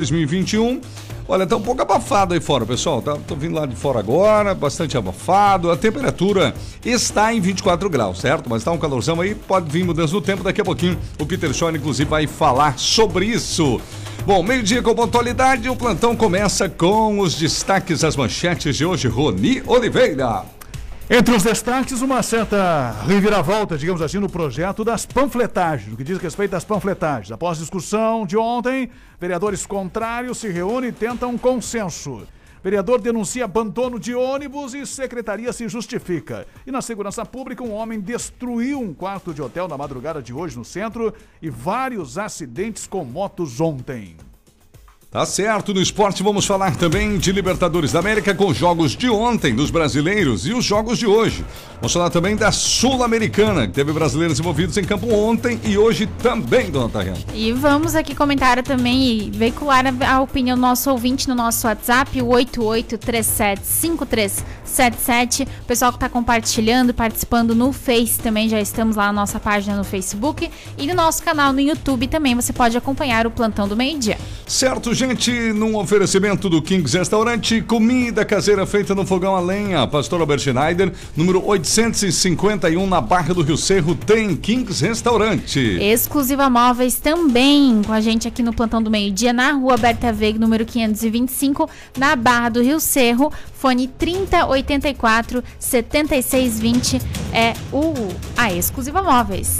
2021. Olha, tá um pouco abafado aí fora, pessoal. Tá, tô vindo lá de fora agora, bastante abafado. A temperatura está em 24 graus, certo? Mas tá um calorzão aí, pode vir mudança no tempo. Daqui a pouquinho o Peter Shaw, inclusive, vai falar sobre isso. Bom, meio-dia com pontualidade, o plantão começa com os destaques das manchetes de hoje. Roni Oliveira. Entre os destaques, uma certa reviravolta, digamos assim, no projeto das panfletagens, no que diz respeito às panfletagens. Após discussão de ontem, vereadores contrários se reúnem e tentam consenso. Vereador denuncia abandono de ônibus e secretaria se justifica. E na segurança pública, um homem destruiu um quarto de hotel na madrugada de hoje no centro e vários acidentes com motos ontem. Tá certo, no esporte vamos falar também de Libertadores da América com jogos de ontem dos brasileiros e os jogos de hoje. Vamos falar também da Sul-Americana, que teve brasileiros envolvidos em campo ontem e hoje também, dona Tariana. E vamos aqui comentar também e veicular a opinião do nosso ouvinte no nosso WhatsApp, o 88375377. O pessoal que está compartilhando, participando no Face também, já estamos lá na nossa página no Facebook e no nosso canal no YouTube também você pode acompanhar o Plantão do Meio Dia. Certo, gente, num oferecimento do Kings Restaurante, comida caseira feita no fogão a lenha. Pastor Albert Schneider, número 851, na Barra do Rio Cerro, tem Kings Restaurante. Exclusiva Móveis também com a gente aqui no Plantão do Meio Dia, na rua Berta Veiga, número 525, na Barra do Rio Cerro. Fone 3084 7620 é o a Exclusiva Móveis.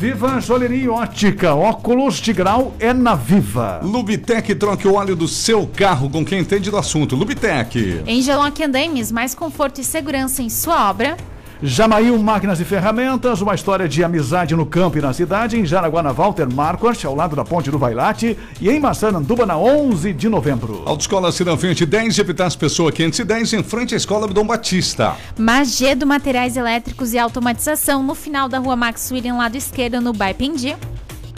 Viva Joalheria Ótica, óculos de grau é na Viva. Lubitec, troque o óleo do seu carro com quem entende do assunto. Lubitec. Engelon Andames, mais conforto e segurança em sua obra. Jamail Máquinas e Ferramentas, uma história de amizade no campo e na cidade, em Jaraguá na Walter Marquardt, ao lado da Ponte do Vailate, e em Massaranduba na 11 de novembro. Autoescola Ciranfrente 10, Epitácio Pessoa 510, em frente à Escola Dom Batista. Magedo Materiais Elétricos e Automatização, no final da rua Max William, lado esquerdo, no Baipendi.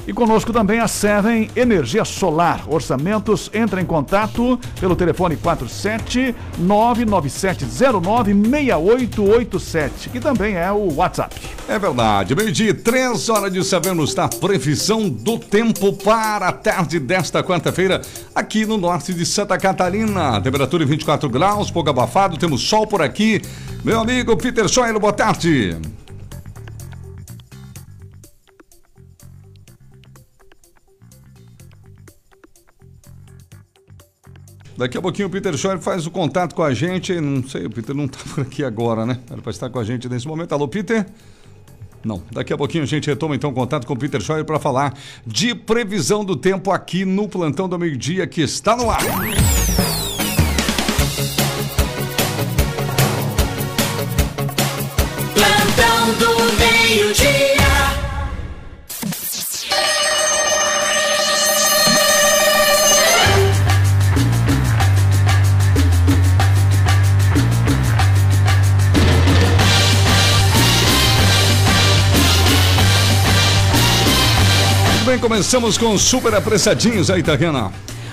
E conosco também a Seven Energia Solar. Orçamentos, entra em contato pelo telefone 47 99709 6887, que também é o WhatsApp. É verdade. Meio-dia, três horas de sabermos da previsão do tempo para a tarde desta quarta-feira aqui no norte de Santa Catarina. Temperatura em 24 graus, pouco abafado, temos sol por aqui. Meu amigo Peter Schoen, boa tarde. Daqui a pouquinho o Peter Schor faz o contato com a gente. Não sei, o Peter não está por aqui agora, né? Era para estar com a gente nesse momento. Alô, Peter? Não. Daqui a pouquinho a gente retoma então contato com o Peter Schor para falar de previsão do tempo aqui no Plantão do Meio-Dia que está no ar. Plantão do Meio-Dia. bem, começamos com super apressadinhos aí, Tariana.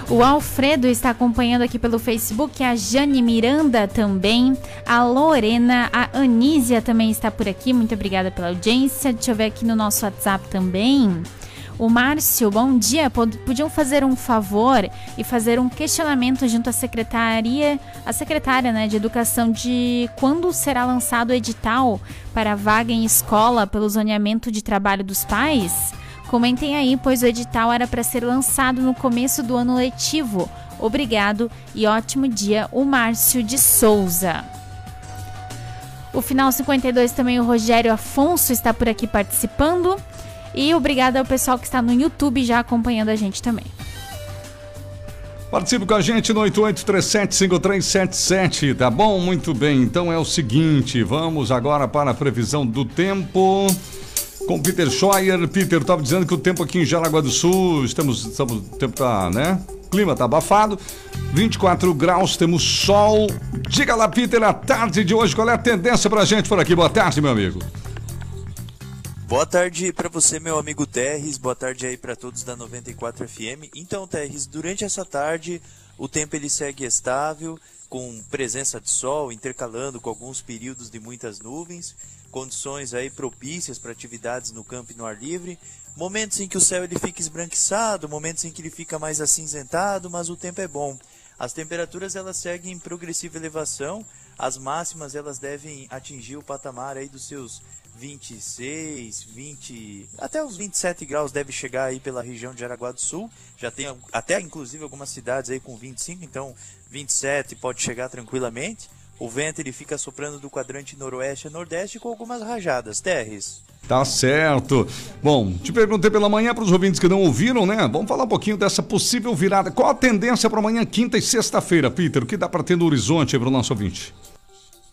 O Alfredo está acompanhando aqui pelo Facebook, a Jane Miranda também, a Lorena, a Anísia também está por aqui, muito obrigada pela audiência. Deixa eu ver aqui no nosso WhatsApp também. O Márcio, bom dia. Podiam fazer um favor e fazer um questionamento junto à secretaria, a secretária né, de Educação de quando será lançado o edital para vaga em escola pelo zoneamento de trabalho dos pais? Comentem aí, pois o edital era para ser lançado no começo do ano letivo. Obrigado e ótimo dia, o Márcio de Souza. O final 52 também o Rogério Afonso está por aqui participando. E obrigado ao pessoal que está no YouTube já acompanhando a gente também. Participe com a gente no 88375377, tá bom? Muito bem, então é o seguinte, vamos agora para a previsão do tempo com Peter Scheuer. Peter, estava dizendo que o tempo aqui em Jaraguá do Sul, estamos, estamos, o tempo tá, né? Clima tá abafado, 24 graus, temos sol. Diga lá, Peter, a tarde de hoje, qual é a tendência pra gente por aqui? Boa tarde, meu amigo. Boa tarde para você, meu amigo Terres. Boa tarde aí para todos da 94 FM. Então, Terres, durante essa tarde, o tempo ele segue estável, com presença de sol, intercalando com alguns períodos de muitas nuvens condições aí propícias para atividades no campo e no ar livre. Momentos em que o céu ele fica esbranquiçado, momentos em que ele fica mais acinzentado, mas o tempo é bom. As temperaturas elas seguem em progressiva elevação. As máximas elas devem atingir o patamar aí dos seus 26, 20, até os 27 graus deve chegar aí pela região de Araguá do Sul. Já tem até inclusive algumas cidades aí com 25, então 27 pode chegar tranquilamente. O vento ele fica soprando do quadrante noroeste a nordeste com algumas rajadas. Terres. Tá certo. Bom, te perguntei pela manhã para os ouvintes que não ouviram, né? Vamos falar um pouquinho dessa possível virada. Qual a tendência para amanhã, quinta e sexta-feira, Peter? O que dá para ter no horizonte para o nosso ouvinte?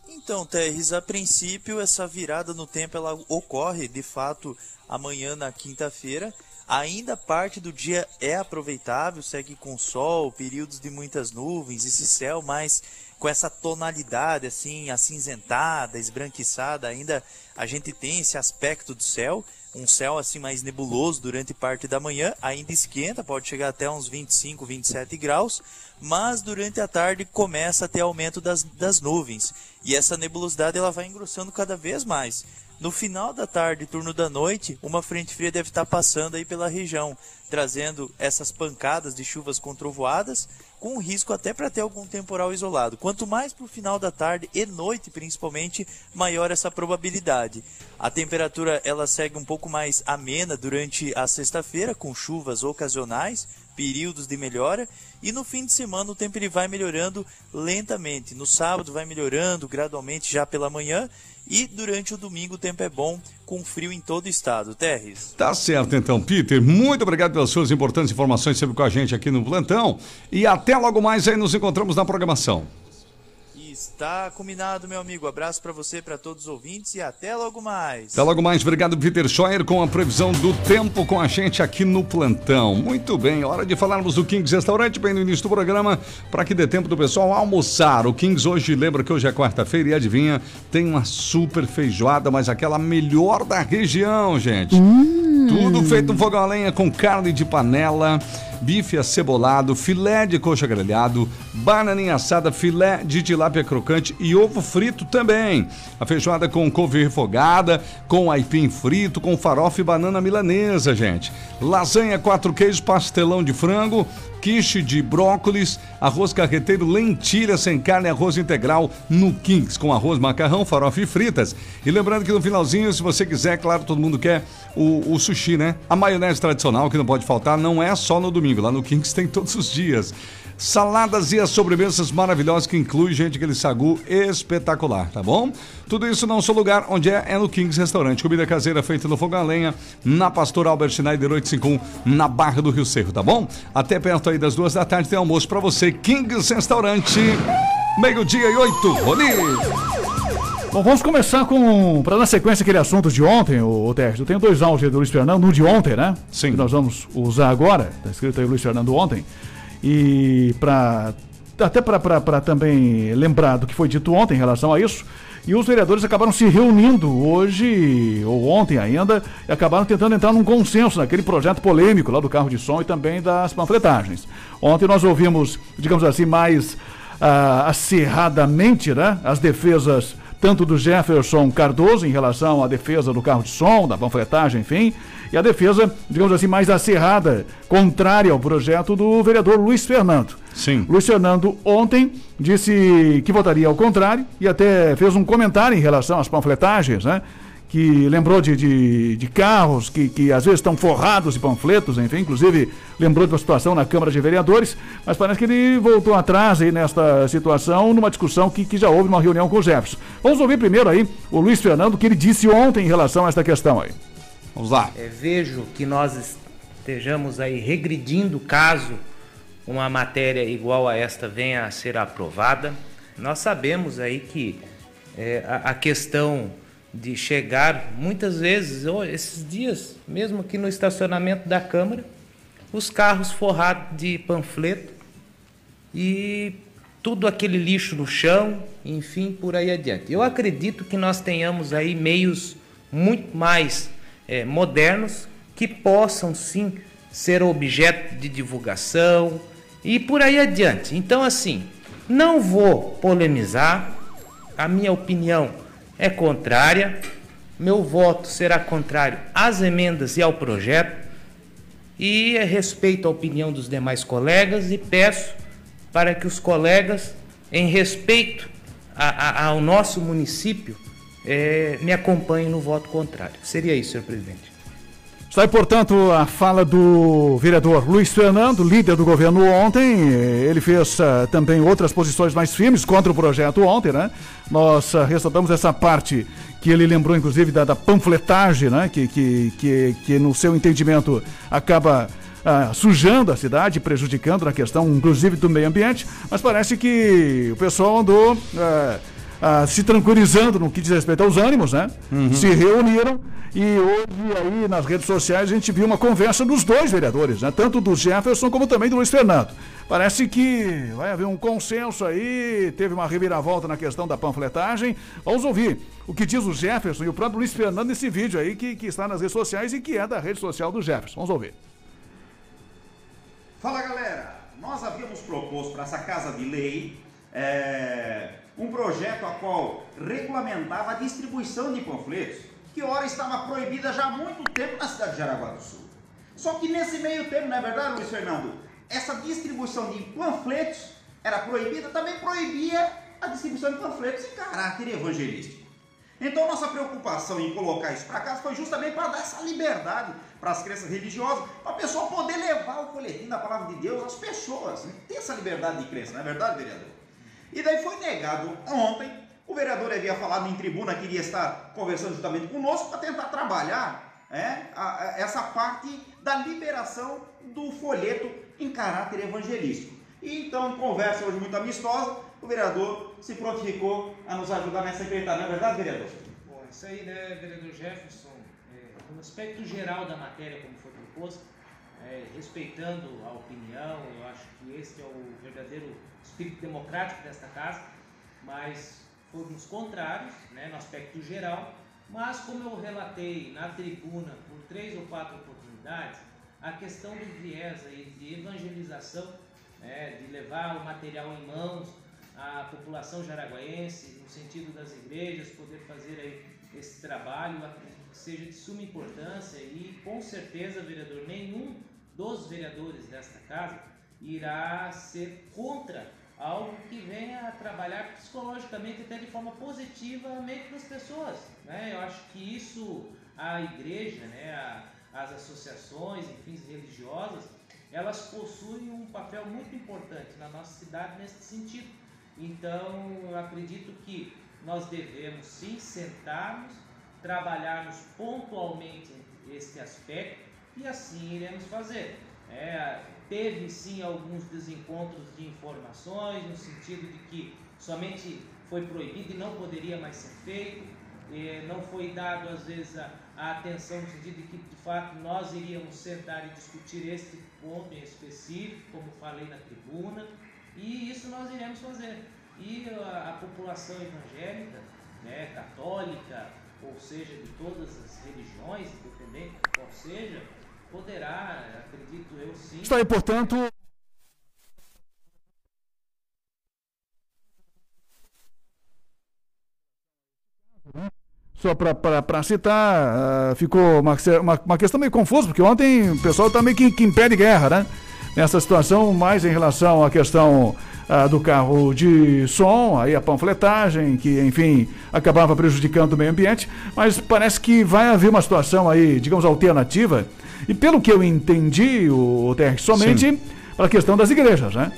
Então, Terres, a princípio essa virada no tempo ela ocorre de fato amanhã na quinta-feira. Ainda parte do dia é aproveitável, segue com sol, períodos de muitas nuvens, esse céu mais com essa tonalidade assim, acinzentada, esbranquiçada, ainda a gente tem esse aspecto do céu, um céu assim mais nebuloso durante parte da manhã, ainda esquenta, pode chegar até uns 25, 27 graus, mas durante a tarde começa a ter aumento das, das nuvens, e essa nebulosidade ela vai engrossando cada vez mais. No final da tarde, turno da noite, uma frente fria deve estar passando aí pela região, trazendo essas pancadas de chuvas com trovoadas, com risco até para ter algum temporal isolado. Quanto mais para o final da tarde e noite, principalmente, maior essa probabilidade. A temperatura ela segue um pouco mais amena durante a sexta-feira, com chuvas ocasionais, períodos de melhora, e no fim de semana o tempo ele vai melhorando lentamente. No sábado vai melhorando gradualmente já pela manhã e durante o domingo o tempo é bom, com frio em todo o estado. Terres. Tá certo então, Peter. Muito obrigado pelas suas importantes informações sempre com a gente aqui no plantão. E até logo mais aí nos encontramos na programação. Está combinado, meu amigo. Abraço para você, para todos os ouvintes e até logo mais. Até logo mais. Obrigado, Peter Scheuer, com a previsão do tempo com a gente aqui no plantão. Muito bem, hora de falarmos do Kings Restaurante, bem no início do programa, para que dê tempo do pessoal almoçar. O Kings hoje, lembra que hoje é quarta-feira e adivinha, tem uma super feijoada, mas aquela melhor da região, gente. Hum. Tudo feito no fogão a lenha com carne de panela bife acebolado, filé de coxa grelhado, bananinha assada, filé de tilápia crocante e ovo frito também. A feijoada com couve refogada, com aipim frito, com farofa e banana milanesa, gente. Lasanha quatro queijos, pastelão de frango, quiche de brócolis, arroz carreteiro, lentilha sem carne, arroz integral no Kings, com arroz, macarrão, farofa e fritas. E lembrando que no finalzinho, se você quiser, claro, todo mundo quer o, o sushi, né? A maionese tradicional, que não pode faltar, não é só no domingo, lá no Kings tem todos os dias. Saladas e as sobremesas maravilhosas que inclui, gente, aquele sagu espetacular, tá bom? Tudo isso não só lugar onde é, é no Kings Restaurante. Comida caseira feita no fogão a lenha, na Pastor Albert Schneider 851, na Barra do Rio Cerro, tá bom? Até perto aí das duas da tarde tem almoço para você. Kings Restaurante, meio-dia e oito. Roli! Bom, vamos começar com. Para dar sequência aquele assunto de ontem, o, o. Eu tenho dois áudios do Luiz Fernando, um de ontem, né? Sim. Que nós vamos usar agora. Tá escrito aí Luiz Fernando ontem. E para até para também lembrar do que foi dito ontem em relação a isso. E os vereadores acabaram se reunindo hoje, ou ontem ainda, e acabaram tentando entrar num consenso naquele projeto polêmico lá do carro de som e também das panfletagens. Ontem nós ouvimos, digamos assim, mais ah, acirradamente né, as defesas tanto do Jefferson Cardoso em relação à defesa do carro de som, da panfletagem, enfim, e a defesa, digamos assim, mais acirrada, contrária ao projeto do vereador Luiz Fernando. Sim. Luiz Fernando ontem disse que votaria ao contrário e até fez um comentário em relação às panfletagens, né? que lembrou de, de, de, carros que, que às vezes estão forrados de panfletos, enfim, inclusive lembrou de uma situação na Câmara de Vereadores, mas parece que ele voltou atrás aí nesta situação, numa discussão que, que já houve numa reunião com o Jefferson. Vamos ouvir primeiro aí o Luiz Fernando, que ele disse ontem em relação a esta questão aí. Vamos lá. É, vejo que nós estejamos aí regredindo caso uma matéria igual a esta venha a ser aprovada. Nós sabemos aí que é, a, a questão de chegar muitas vezes, oh, esses dias, mesmo aqui no estacionamento da Câmara, os carros forrados de panfleto e tudo aquele lixo no chão, enfim, por aí adiante. Eu acredito que nós tenhamos aí meios muito mais é, modernos que possam sim ser objeto de divulgação e por aí adiante. Então, assim, não vou polemizar, a minha opinião é contrária, meu voto será contrário às emendas e ao projeto. E respeito a opinião dos demais colegas e peço para que os colegas, em respeito a, a, ao nosso município, eh, me acompanhem no voto contrário. Seria isso, senhor presidente. Está aí, portanto, a fala do vereador Luiz Fernando, líder do governo ontem. Ele fez uh, também outras posições mais firmes contra o projeto ontem, né? Nós uh, ressaltamos essa parte que ele lembrou, inclusive, da, da panfletagem, né? Que, que, que, que, no seu entendimento, acaba uh, sujando a cidade, prejudicando na questão, inclusive, do meio ambiente. Mas parece que o pessoal andou ah, se tranquilizando no que diz respeito aos ânimos, né? Uhum. Se reuniram e hoje aí nas redes sociais a gente viu uma conversa dos dois vereadores, né? Tanto do Jefferson como também do Luiz Fernando. Parece que vai haver um consenso aí, teve uma reviravolta na questão da panfletagem. Vamos ouvir o que diz o Jefferson e o próprio Luiz Fernando nesse vídeo aí que, que está nas redes sociais e que é da rede social do Jefferson. Vamos ouvir. Fala galera, nós havíamos proposto para essa casa de lei é, um projeto a qual regulamentava a distribuição de panfletos, que ora estava proibida já há muito tempo na cidade de Jaraguá do Sul. Só que nesse meio tempo, não é verdade, Luiz Fernando? Essa distribuição de panfletos era proibida, também proibia a distribuição de panfletos em caráter evangelístico. Então nossa preocupação em colocar isso para casa foi justamente para dar essa liberdade para as crenças religiosas, para a pessoa poder levar o coletinho da palavra de Deus às pessoas, né? ter essa liberdade de crença, não é verdade, vereador? E daí foi negado ontem. O vereador havia falado em tribuna que iria estar conversando justamente conosco para tentar trabalhar é, a, a, essa parte da liberação do folheto em caráter evangelístico. E então, conversa hoje muito amistosa, o vereador se prontificou a nos ajudar nessa empreitada. Não é verdade, vereador? Bom, isso aí, né, vereador Jefferson, é, no aspecto geral da matéria, como foi proposto, é, respeitando a opinião, eu acho que esse é o verdadeiro espírito democrático desta casa, mas fomos contrários, né, no aspecto geral, mas como eu relatei na tribuna por três ou quatro oportunidades, a questão do viés aí de evangelização, né, de levar o material em mãos à população jaraguaense, no sentido das igrejas, poder fazer aí esse trabalho, seja de suma importância e com certeza, vereador, nenhum dos vereadores desta casa irá ser contra algo que venha a trabalhar psicologicamente até de forma positiva a mente das pessoas. Né? Eu acho que isso a igreja, né, a, as associações, enfim, religiosas, elas possuem um papel muito importante na nossa cidade nesse sentido. Então, eu acredito que nós devemos sim sentarmos, trabalharmos pontualmente este aspecto e assim iremos fazer. É, teve sim alguns desencontros de informações, no sentido de que somente foi proibido e não poderia mais ser feito, não foi dado às vezes a, a, atenção no sentido de que de fato nós iríamos sentar e discutir este ponto em específico, como falei na tribuna, e isso nós iremos fazer. E a, a população evangélica, né, católica, ou seja, de todas as religiões, independente de qual seja, poderá, acredito eu sim. Está aí, portanto. Só para citar, uh, ficou uma, uma, uma, questão meio confusa, porque ontem o pessoal está meio que, que em pé de guerra, né? Nessa situação, mais em relação à questão uh, do carro de som, aí a panfletagem, que, enfim, acabava prejudicando o meio ambiente, mas parece que vai haver uma situação aí, digamos, alternativa e pelo que eu entendi, o TR, somente para a questão das igrejas, né?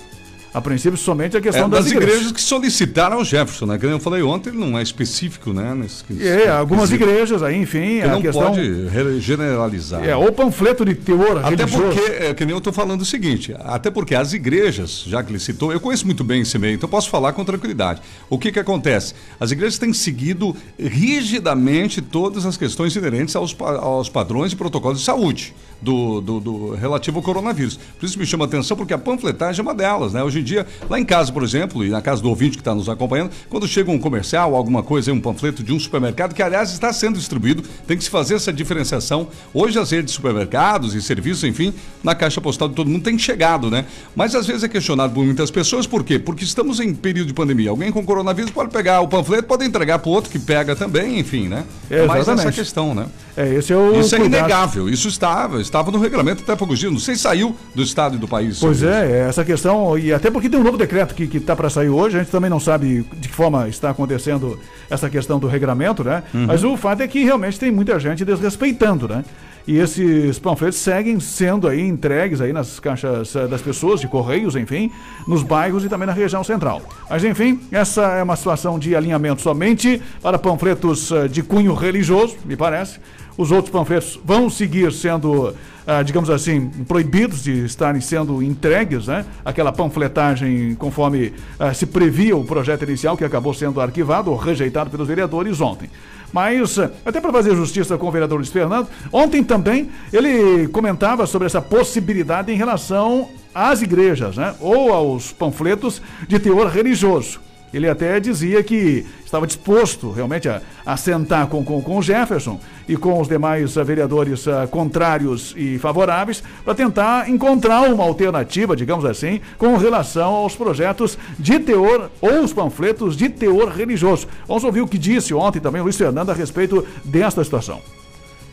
A princípio, somente a questão é, das, das igrejas. igrejas. que solicitaram o Jefferson, né? Que eu falei ontem, ele não é específico, né? Nesse, é, algumas igrejas aí, enfim. a não questão... pode generalizar. É, ou panfleto de teor Até religioso. porque, é, que nem eu estou falando o seguinte, até porque as igrejas, já que ele citou, eu conheço muito bem esse meio, então posso falar com tranquilidade. O que que acontece? As igrejas têm seguido rigidamente todas as questões inerentes aos, aos padrões e protocolos de saúde. Do, do, do relativo ao coronavírus. Por isso me chama a atenção, porque a panfletagem é uma delas, né? Hoje em dia, lá em casa, por exemplo, e na casa do ouvinte que está nos acompanhando, quando chega um comercial, alguma coisa, um panfleto de um supermercado, que aliás está sendo distribuído, tem que se fazer essa diferenciação. Hoje as redes de supermercados e serviços, enfim, na caixa postal de todo mundo tem chegado, né? Mas às vezes é questionado por muitas pessoas, por quê? Porque estamos em período de pandemia. Alguém com coronavírus pode pegar o panfleto, pode entregar para o outro que pega também, enfim, né? É, Mas essa questão, né? É, esse é o Isso é cuidado. inegável. Isso estava, estava no regulamento até poucos dias. Não sei se saiu do estado e do país. Pois isso. é, é, essa questão, e até porque tem um novo decreto que está para sair hoje, a gente também não sabe de que forma está acontecendo essa questão do regramento, né? Uhum. Mas o fato é que realmente tem muita gente desrespeitando, né? E esses panfletos seguem sendo aí entregues aí nas caixas eh, das pessoas, de correios, enfim, nos bairros e também na região central. Mas enfim, essa é uma situação de alinhamento somente para panfletos eh, de cunho religioso, me parece. Os outros panfletos vão seguir sendo, ah, digamos assim, proibidos de estarem sendo entregues, né? Aquela panfletagem conforme ah, se previa o projeto inicial, que acabou sendo arquivado ou rejeitado pelos vereadores ontem. Mas, ah, até para fazer justiça com o vereador Luiz Fernando, ontem também ele comentava sobre essa possibilidade em relação às igrejas, né? Ou aos panfletos de teor religioso. Ele até dizia que estava disposto realmente a, a sentar com, com, com o Jefferson e com os demais vereadores ah, contrários e favoráveis para tentar encontrar uma alternativa, digamos assim, com relação aos projetos de teor ou os panfletos de teor religioso. Vamos ouvir o que disse ontem também Luiz Fernando a respeito desta situação.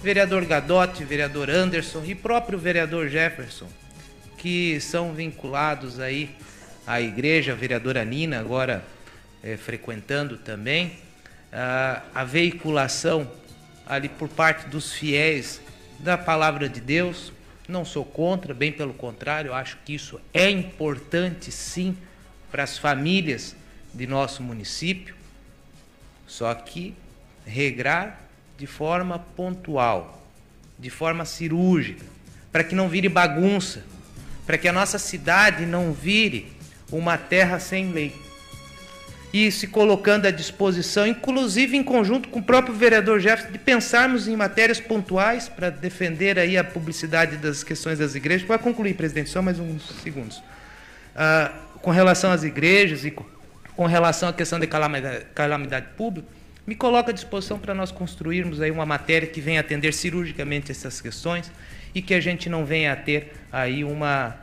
vereador Gadotti, vereador Anderson e próprio vereador Jefferson, que são vinculados aí à igreja, a vereadora Nina agora eh, frequentando também, ah, a veiculação ali por parte dos fiéis da palavra de Deus. Não sou contra, bem pelo contrário, acho que isso é importante sim para as famílias de nosso município. Só que regrar de forma pontual, de forma cirúrgica, para que não vire bagunça, para que a nossa cidade não vire uma terra sem lei. E se colocando à disposição, inclusive em conjunto com o próprio vereador Jefferson, de pensarmos em matérias pontuais para defender aí a publicidade das questões das igrejas. Pode concluir, presidente, só mais uns segundos. Ah, com relação às igrejas e com, relação à questão de calamidade, calamidade pública, me coloca à disposição para nós construirmos aí uma matéria que venha atender cirurgicamente essas questões e que a gente não venha a ter aí uma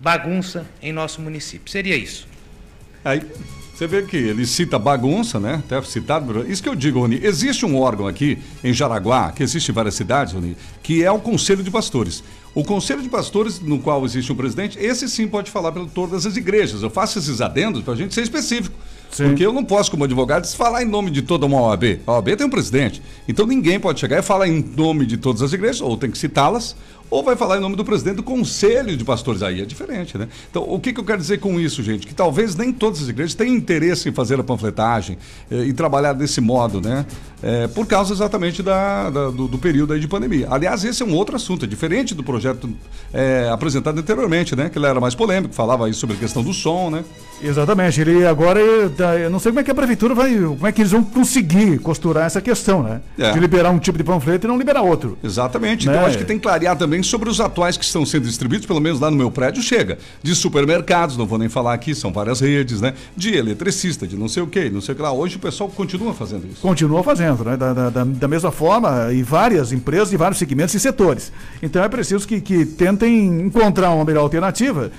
bagunça em nosso município. Seria isso. Aí você vê que ele cita bagunça, né? Até citado. Isso que eu digo, Rony. Existe um órgão aqui em Jaraguá, que existe em várias cidades, Rony, que é o Conselho de Pastores. O Conselho de Pastores, no qual existe um presidente, esse sim pode falar para todas as igrejas. Eu faço esses adendos para a gente ser específico. Sim. Porque eu não posso, como advogado, falar em nome de toda uma OAB. A OAB tem um presidente. Então ninguém pode chegar e falar em nome de todas as igrejas, ou tem que citá-las, ou vai falar em nome do presidente do Conselho de Pastores. Aí é diferente, né? Então, o que, que eu quero dizer com isso, gente? Que talvez nem todas as igrejas tenham interesse em fazer a panfletagem eh, e trabalhar desse modo, né? Eh, por causa exatamente da, da- do, do período aí de pandemia. Aliás, esse é um outro assunto, é diferente do projeto eh, apresentado anteriormente, né? Que ele era mais polêmico, falava aí sobre a questão do som, né? Exatamente, ele agora, tá, eu não sei como é que a prefeitura vai, como é que eles vão conseguir costurar essa questão, né? É. De liberar um tipo de panfleto e não liberar outro. Exatamente. Né? Então acho que tem que clarear também sobre os atuais que estão sendo distribuídos, pelo menos lá no meu prédio chega. De supermercados, não vou nem falar aqui, são várias redes, né? De eletricista, de não sei o que, não sei o que lá. Hoje o pessoal continua fazendo isso. Continua fazendo, né? Da, da- da- mesma forma, e várias empresas de vários segmentos e setores. Então é preciso que, que tentem encontrar uma melhor alternativa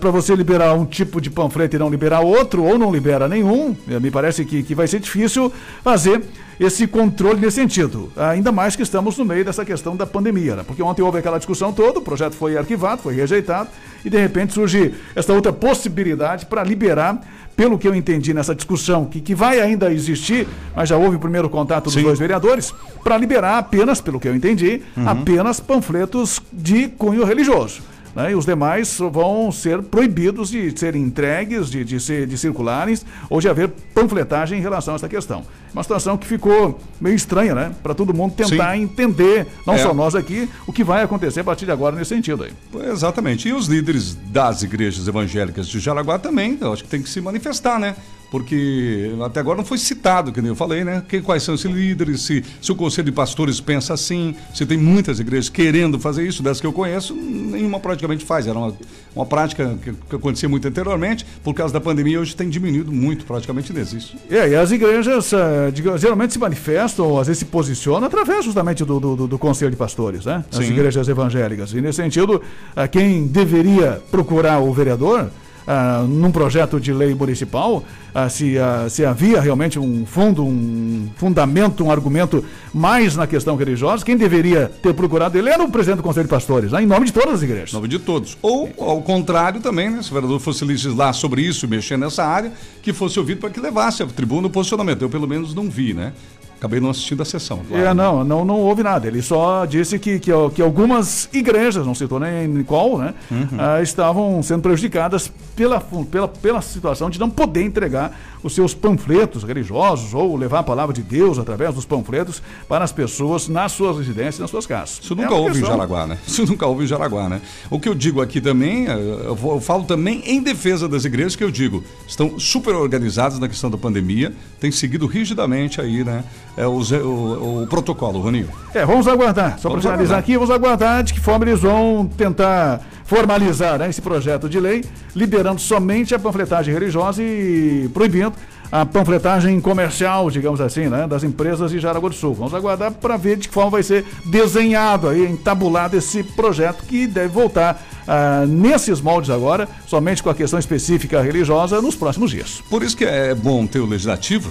para você liberar um tipo de panfleto e não liberar outro, ou não libera nenhum. Eh, Me parece que, que vai ser difícil fazer esse controle nesse sentido. Ainda mais que estamos no meio dessa questão da pandemia, né? Porque ontem houve aquela discussão toda, o projeto foi arquivado, foi rejeitado, e de repente surge essa outra possibilidade para liberar pelo que eu entendi nessa discussão, que, que vai ainda existir, mas já houve o primeiro contato dos Sim. dois vereadores, para liberar apenas, pelo que eu entendi, apenas panfletos de cunho religioso. Né? E os demais vão ser proibidos de serem entregues, de, de, ser, de circularem, ou de haver panfletagem em relação a essa questão. Uma situação que ficou meio estranha, né? Para todo mundo tentar Sim. entender, não É. só nós aqui, o que vai acontecer a partir de agora nesse sentido aí. Exatamente. E os líderes das igrejas evangélicas de Jaraguá também, eu acho que tem que se manifestar, né? Porque até agora não foi citado, que nem eu falei, né? Que, quais são esses líderes, se, se o Conselho de Pastores pensa assim, se tem muitas igrejas querendo fazer isso, das que eu conheço, nenhuma praticamente faz. Era uma, uma prática que, que acontecia muito anteriormente, por causa da pandemia, hoje tem diminuído muito, praticamente não existe. É, e as igrejas uh, geralmente se manifestam, ou às vezes se posicionam através justamente do, do, do Conselho de Pastores, né? As Sim. igrejas evangélicas. E nesse sentido, uh, quem deveria procurar o vereador ah, num projeto de lei municipal, ah, se, ah, se havia realmente um fundo, um fundamento, um argumento mais na questão religiosa, quem deveria ter procurado ele era o presidente do Conselho de Pastores, né, em nome de todas as igrejas. Em nome de todos. Ou, ao contrário também, né, se o vereador fosse legislar sobre isso, mexer nessa área, que fosse ouvido para que levasse a tribuna o posicionamento. Eu, pelo menos, não vi, né? Acabei não assistindo a sessão. Claro. É, não, não, não houve nada. Ele só disse que, que, que algumas igrejas, não citou nem qual, né, uhum. uh, estavam sendo prejudicadas pela, pela, pela situação de não poder entregar os seus panfletos religiosos ou levar a palavra de Deus através dos panfletos para as pessoas nas suas residências, nas suas casas. Isso nunca é houve questão... em Jaraguá, né? Isso nunca houve em Jaraguá, né? O que eu digo aqui também, eh, eu, falo também em defesa das igrejas que eu digo, estão super organizadas na questão da pandemia, têm seguido rigidamente aí, né? É, o, o, o protocolo, Roninho. É, vamos aguardar. Só para finalizar aqui, vamos aguardar de que forma eles vão tentar formalizar né, esse projeto de lei, liberando somente a panfletagem religiosa e proibindo a panfletagem comercial, digamos assim, né, das empresas de Jaraguá do Sul. Vamos aguardar para ver de que forma vai ser desenhado aí, entabulado esse projeto que deve voltar ah, nesses moldes agora, somente com a questão específica religiosa, nos próximos dias. Por isso que é bom ter o legislativo,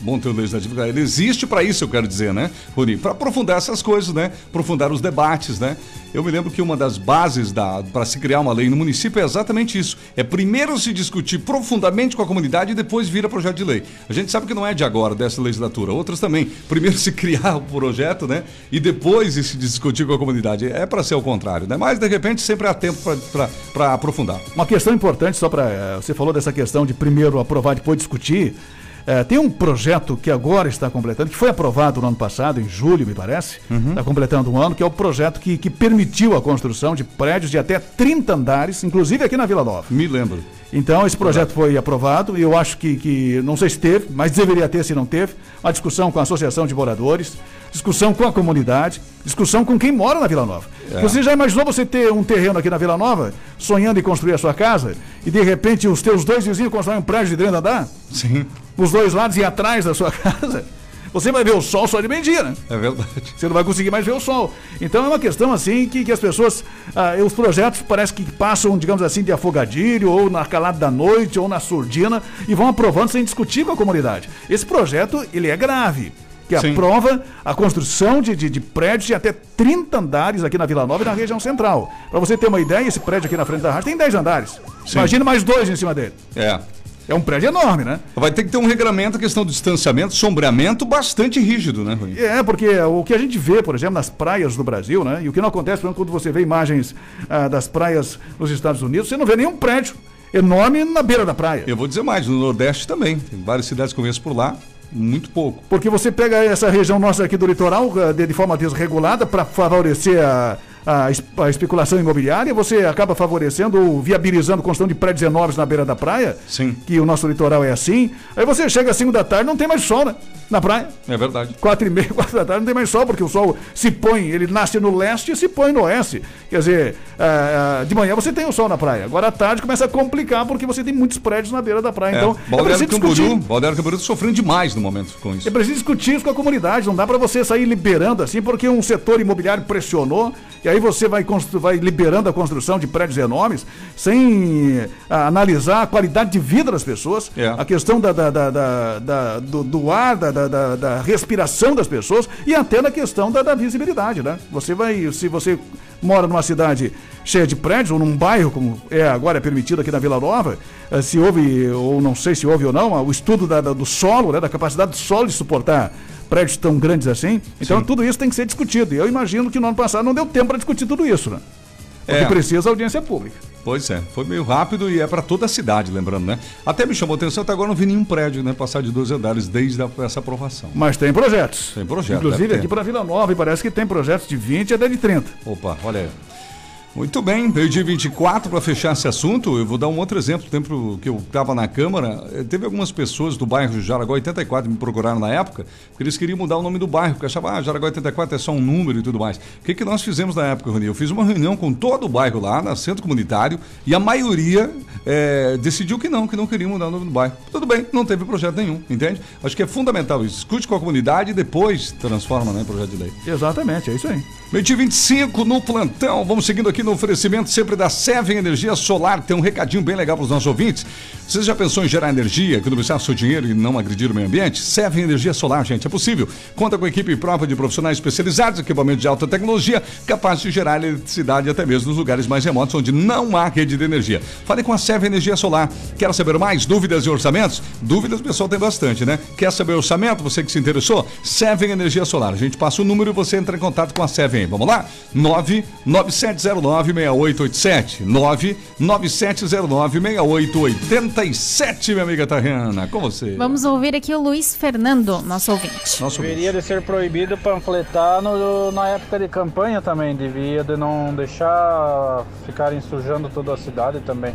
bom ter o legislativo, ele existe para isso, eu quero dizer, né, Rony? Para aprofundar essas coisas, né? Aprofundar os debates, né? Eu me lembro que uma das bases para se criar uma lei no município é exatamente isso. É primeiro se discutir profundamente com a comunidade e depois vira projeto de lei. A gente sabe que não é de agora, dessa legislatura. Outras também. Primeiro se criar o projeto, né? E depois se discutir com a comunidade. É para ser o contrário, né? Mas, de repente, sempre há tempo para aprofundar. Uma questão importante, só para. Eh, você falou dessa questão de primeiro aprovar, depois discutir. É, tem um projeto que agora está completando, que foi aprovado no ano passado, em julho, me parece, uhum. está completando um ano, que é o projeto que, que permitiu a construção de prédios de até 30 andares, inclusive aqui na Vila Nova. Me lembro. Então, esse projeto foi aprovado e eu acho que, que, não sei se teve, mas deveria ter se não teve, uma discussão com a Associação de Moradores, discussão com a comunidade, discussão com quem mora na Vila Nova. É. Você já imaginou você ter um terreno aqui na Vila Nova, sonhando em construir a sua casa, e de repente os teus dois vizinhos constroem um prédio de dentro andar? Sim. Os dois lados e atrás da sua casa? você vai ver o sol só de meio-dia, né? É verdade. Você não vai conseguir mais ver o sol. Então é uma questão assim que, que as pessoas, ah, os projetos parece que passam, digamos assim, de afogadilho, ou na calada da noite, ou na surdina, e vão aprovando sem discutir com a comunidade. Esse projeto, ele é grave que Sim. aprova a construção de, de, de, prédios de até 30 andares aqui na Vila Nova e na região central. Para você ter uma ideia, esse prédio aqui na frente da rádio tem 10 andares. Sim. Imagina mais dois em cima dele. É. É um prédio enorme, né? Vai ter que ter um regramento, a questão do distanciamento, sombreamento bastante rígido, né, Rui? É, porque o que a gente vê, por exemplo, nas praias do Brasil, né? E o que não acontece, por exemplo, quando você vê imagens ah, das praias nos Estados Unidos, você não vê nenhum prédio enorme na beira da praia. Eu vou dizer mais, no Nordeste também. Tem várias cidades que eu conheço por lá, muito pouco. Porque você pega essa região nossa aqui do litoral ah, de, de forma desregulada para favorecer a a, a, especulação imobiliária, você acaba favorecendo ou viabilizando a construção de prédios enormes na beira da praia. Sim. Que o nosso litoral é assim. Aí você chega às 5 da tarde não tem mais sol, né? Na praia. É verdade. Quatro e meia, quatro da tarde não tem mais sol, porque o sol se põe, ele nasce no leste e se põe no oeste. Quer dizer, uh, uh, de manhã você tem o sol na praia. Agora à tarde começa a complicar porque você tem muitos prédios na beira da praia. É. Então, Balneário é Camboriú, Balneário Camboriú sofrendo demais no momento com isso. É preciso discutir isso com a comunidade. Não dá para você sair liberando assim, porque um setor imobiliário pressionou e aí você vai, vai liberando a construção de prédios enormes sem a, analisar a qualidade de vida das pessoas, é. a questão da, da, da, da do, do, ar, da, respiração das pessoas e até na questão da, visibilidade, né? Você vai, se você mora numa cidade cheia de prédios, ou num bairro, como é agora é permitido aqui na Vila Nova, eh, se houve, ou não sei se houve ou não, o estudo do solo, né, da capacidade do solo de suportar prédios tão grandes assim. Então Sim. tudo isso tem que ser discutido. E eu imagino que no ano passado não deu tempo para discutir tudo isso, né? Porque é. precisa audiência pública. Pois é, foi meio rápido e é para toda a cidade, lembrando, né? Até me chamou a atenção, até agora não vi nenhum prédio, né? Passar de dois andares desde a, essa aprovação. Mas tem projetos. Tem projetos. Inclusive aqui para Vila Nova, e parece que tem projetos de 20 até de 30. Opa, olha aí. Muito bem, dia 24 para fechar esse assunto, eu vou dar um outro exemplo. tempo que eu estava na Câmara, eh, teve algumas pessoas do bairro Jaraguá 84 me procuraram na época, porque eles queriam mudar o nome do bairro, porque achavam, ah, Jaraguá 84 é só um número e tudo mais. O que, que nós fizemos na época, Rony? Eu fiz uma reunião com todo o bairro lá, no centro comunitário, e a maioria eh, decidiu que não, que não queria mudar o nome do bairro. Tudo bem, não teve projeto nenhum, entende? Acho que é fundamental isso. Escute com a comunidade e depois transforma né, em projeto de lei. Exatamente, é isso aí. Meio dia 25 no plantão, vamos seguindo aqui no oferecimento sempre da Seven Energia Solar. Tem um recadinho bem legal para os nossos ouvintes. Você já pensou em gerar energia, economizar seu dinheiro e não agredir o meio ambiente? Seven Energia Solar, gente, é possível. Conta com equipe própria de profissionais especializados, equipamento de alta tecnologia, capaz de gerar eletricidade até mesmo nos lugares mais remotos onde não há rede de energia. Fale com a Seven Energia Solar. Quer saber mais? Dúvidas e orçamentos? Dúvidas pessoal tem bastante, né? Quer saber orçamento? Você que se interessou? Seven Energia Solar. A gente passa o número e você entra em contato com a Seven. Vamos lá? 997096887. 997096887, minha amiga Tariana. Com você. Vamos ouvir aqui o Luiz Fernando, nosso ouvinte. Nosso Deveria de ser proibido panfletar no- na época de campanha também. Devia de não deixar ficarem sujando toda a cidade também.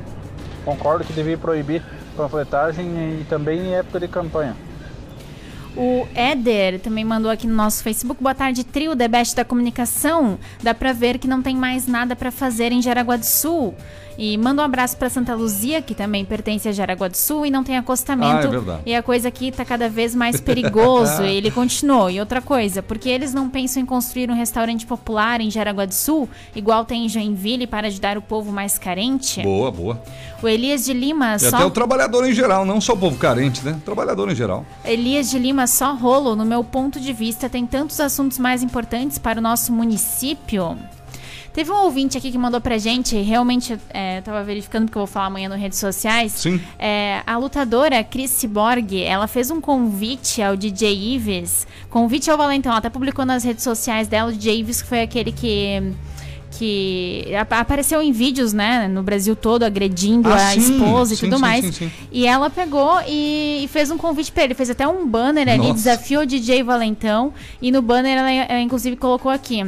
Concordo que devia proibir panfletagem e também em época de campanha. O Éder também mandou aqui no nosso Facebook. Boa tarde, trio Debeste da Comunicação. Dá pra ver que não tem mais nada pra fazer em Jaraguá do Sul. E manda um abraço pra Santa Luzia, que também pertence a Jaraguá do Sul e não tem acostamento. Ah, é verdade. E a coisa aqui tá cada vez mais perigoso. e ele continuou. E outra coisa, porque eles não pensam em construir um restaurante popular em Jaraguá do Sul, igual tem em Joinville, para ajudar o povo mais carente? Boa, boa. O Elias de Lima E só. até o trabalhador em geral, não só o povo carente, né? Trabalhador em geral. Elias de Lima, só rolo, no meu ponto de vista, tem tantos assuntos mais importantes para o nosso município. Teve um ouvinte aqui que mandou pra gente, realmente, é, eu tava verificando porque eu vou falar amanhã nas redes sociais. Sim. É, a lutadora Cris Cyborg, ela fez um convite ao DJ Ives, convite ao Valentão, ela até publicou nas redes sociais dela, o DJ Ives que foi aquele que que ap- apareceu em vídeos, né, no Brasil todo, agredindo Ah, a sim, esposa e sim, tudo sim, mais. sim, sim. E ela pegou e, fez um convite pra ele. Fez até um banner ali, Nossa. desafio o DJ Valentão. E no banner ela, ela, inclusive colocou aqui: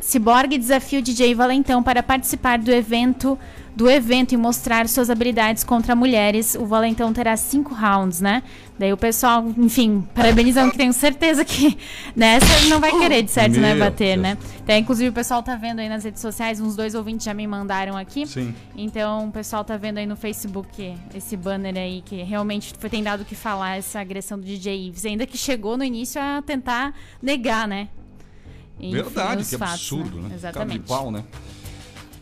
Cyborg desafia o DJ Valentão para participar do evento do evento e mostrar suas habilidades contra mulheres. O Valentão terá cinco rounds, né? Daí o pessoal, enfim, parabenizando que tenho certeza que nessa ele não vai querer, de certo, né? Meu Bater, Deus. né? Então, inclusive, o pessoal tá vendo aí nas redes sociais, uns dois ouvintes já me mandaram aqui. Sim. Então, o pessoal tá vendo aí no Facebook esse banner aí que realmente foi tem dado o que falar essa agressão do DJ Ives, ainda que chegou no início a tentar negar, né? Enfim, Verdade, que fatos, absurdo, né? Cara de Exatamente. pau, né?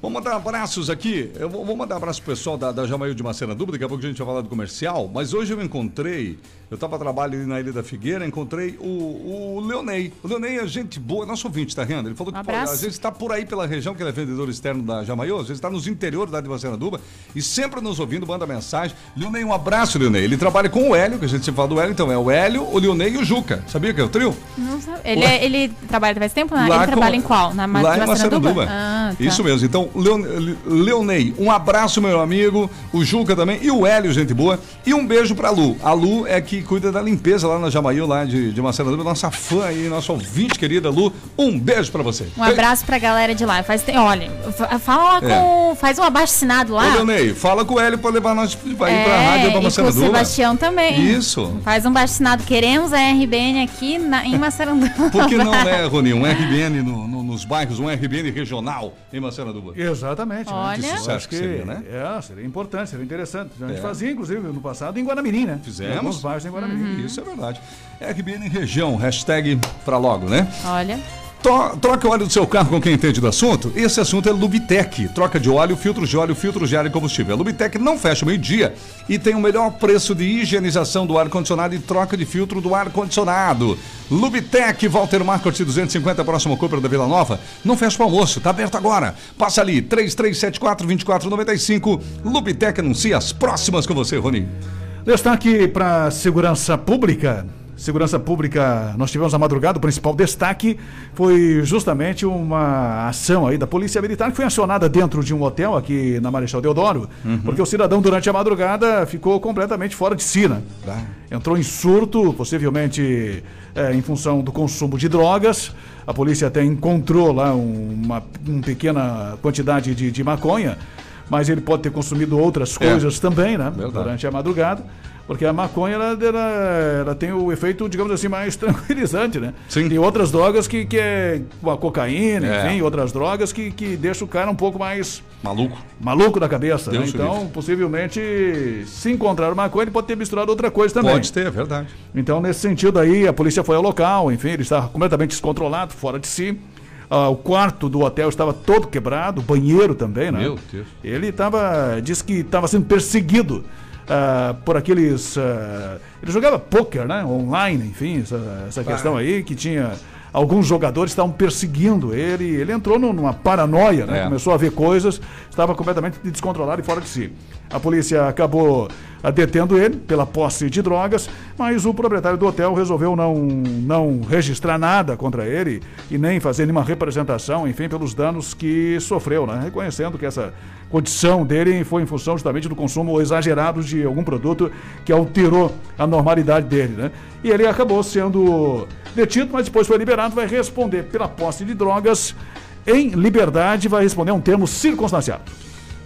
Vou mandar abraços aqui. Eu vou, vou mandar abraço pro pessoal da, da Jamail de Macena Dúvida. Daqui a pouco a gente vai falar do comercial. Mas hoje eu encontrei, eu estava trabalhando ali na Ilha da Figueira, encontrei o, o Leonei. O Leonei é gente boa, nosso ouvinte, tá vendo? Ele falou que Um pô, às vezes está por aí pela região, que ele é vendedor externo da Jamail, às vezes está nos interiores da de Macena Dúvida e sempre nos ouvindo, manda mensagem. Leonei, um abraço, Leonei. Ele trabalha com o Hélio, que a gente sempre fala do Hélio, então é o Hélio, o Leonei e o Juca. Sabia que é o trio? Não sabe- Ele, é- ele trabalha faz tempo? né? Lá Ele com- trabalha em qual? Na Ma- Lá em Maceranduba? Ah, tá. Isso mesmo. Então, Leon- Leonei, um abraço, meu amigo. O Juca também. E o Hélio, gente boa. E um beijo pra Lu. A Lu é que cuida da limpeza lá na Jamail, lá de, de Maceranduba. Nossa fã aí, nossa ouvinte querida Lu. Um beijo pra você. Um abraço pra galera de lá. Faz tem, olha, fa- fala lá É. com. Faz um abaixo assinado Ô, lá. Leonei, fala com o Hélio pra levar nós pra ir pra É, rádio pra e com o Maceranduba. Sebastião também. Isso. Faz um baixo assinado. Queremos a RBN aqui na, em Maceranduba. Por que não, né, Rony? Um RBN no- no- nos bairros, um RBN regional em Maceranduba. Exatamente. né? Olha. Que Eu sucesso acho que que seria, né? É, seria importante, seria interessante. A gente É. fazia, inclusive, no passado, em Guaramirim, né? Fizemos. Em alguns bairros em Guaramirim. Isso é verdade. RBN região, hashtag pra logo, né? Olha. To- Troca o óleo do seu carro com quem entende do assunto? Esse assunto é Lubitec. Troca de óleo, filtros de óleo, filtros de ar e combustível. A Lubitec não fecha meio-dia e tem o melhor preço de higienização do ar-condicionado e troca de filtro do ar-condicionado. Lubitec, Walter Marcos 250, próximo Cooper da Vila Nova. Não fecha o almoço, tá aberto agora. Passa ali, 3374-2495. Lubitec anuncia as próximas com você, Rony. Destaque para segurança pública. segurança pública, nós tivemos a madrugada, o principal destaque foi justamente uma ação aí da Polícia Militar que foi acionada dentro de um hotel aqui na Marechal Deodoro, porque o cidadão durante a madrugada ficou completamente fora de si, né? Entrou em surto, possivelmente é, em função do consumo de drogas. A polícia até encontrou lá um- uma, uma pequena quantidade de, de maconha, mas ele pode ter consumido outras É. coisas também, né? Verdade. Durante a madrugada. Porque a maconha, ela, ela, ela tem o efeito, digamos assim, mais tranquilizante, né? Sim. Tem outras drogas que, que é a cocaína, É. enfim, outras drogas que, que deixam o cara um pouco mais Maluco. maluco da cabeça, né? Então, livre. possivelmente, se encontrar maconha, ele pode ter misturado outra coisa também. Pode ter, é verdade. Então, nesse sentido aí, a polícia foi ao local, enfim, ele estava completamente descontrolado, fora de si. Ah, o quarto do hotel estava todo quebrado, o banheiro também, né? Meu Deus. Ele estava, disse que estava sendo perseguido ah, por aqueles. ah, ele jogava pôquer, né? Online, enfim, essa, essa questão aí, que tinha. Alguns jogadores estavam perseguindo ele, ele entrou num- numa paranoia, né? É. Começou a ver coisas, estava completamente descontrolado e fora de si. A polícia acabou ah, detendo ele pela posse de drogas, mas o proprietário do hotel resolveu não, não registrar nada contra ele e nem fazer nenhuma representação, enfim, pelos danos que sofreu, né? Reconhecendo que essa condição dele foi em função justamente do consumo exagerado de algum produto que alterou a normalidade dele, né? E ele acabou sendo detido, mas depois foi liberado, vai responder pela posse de drogas em liberdade, vai responder um termo circunstanciado.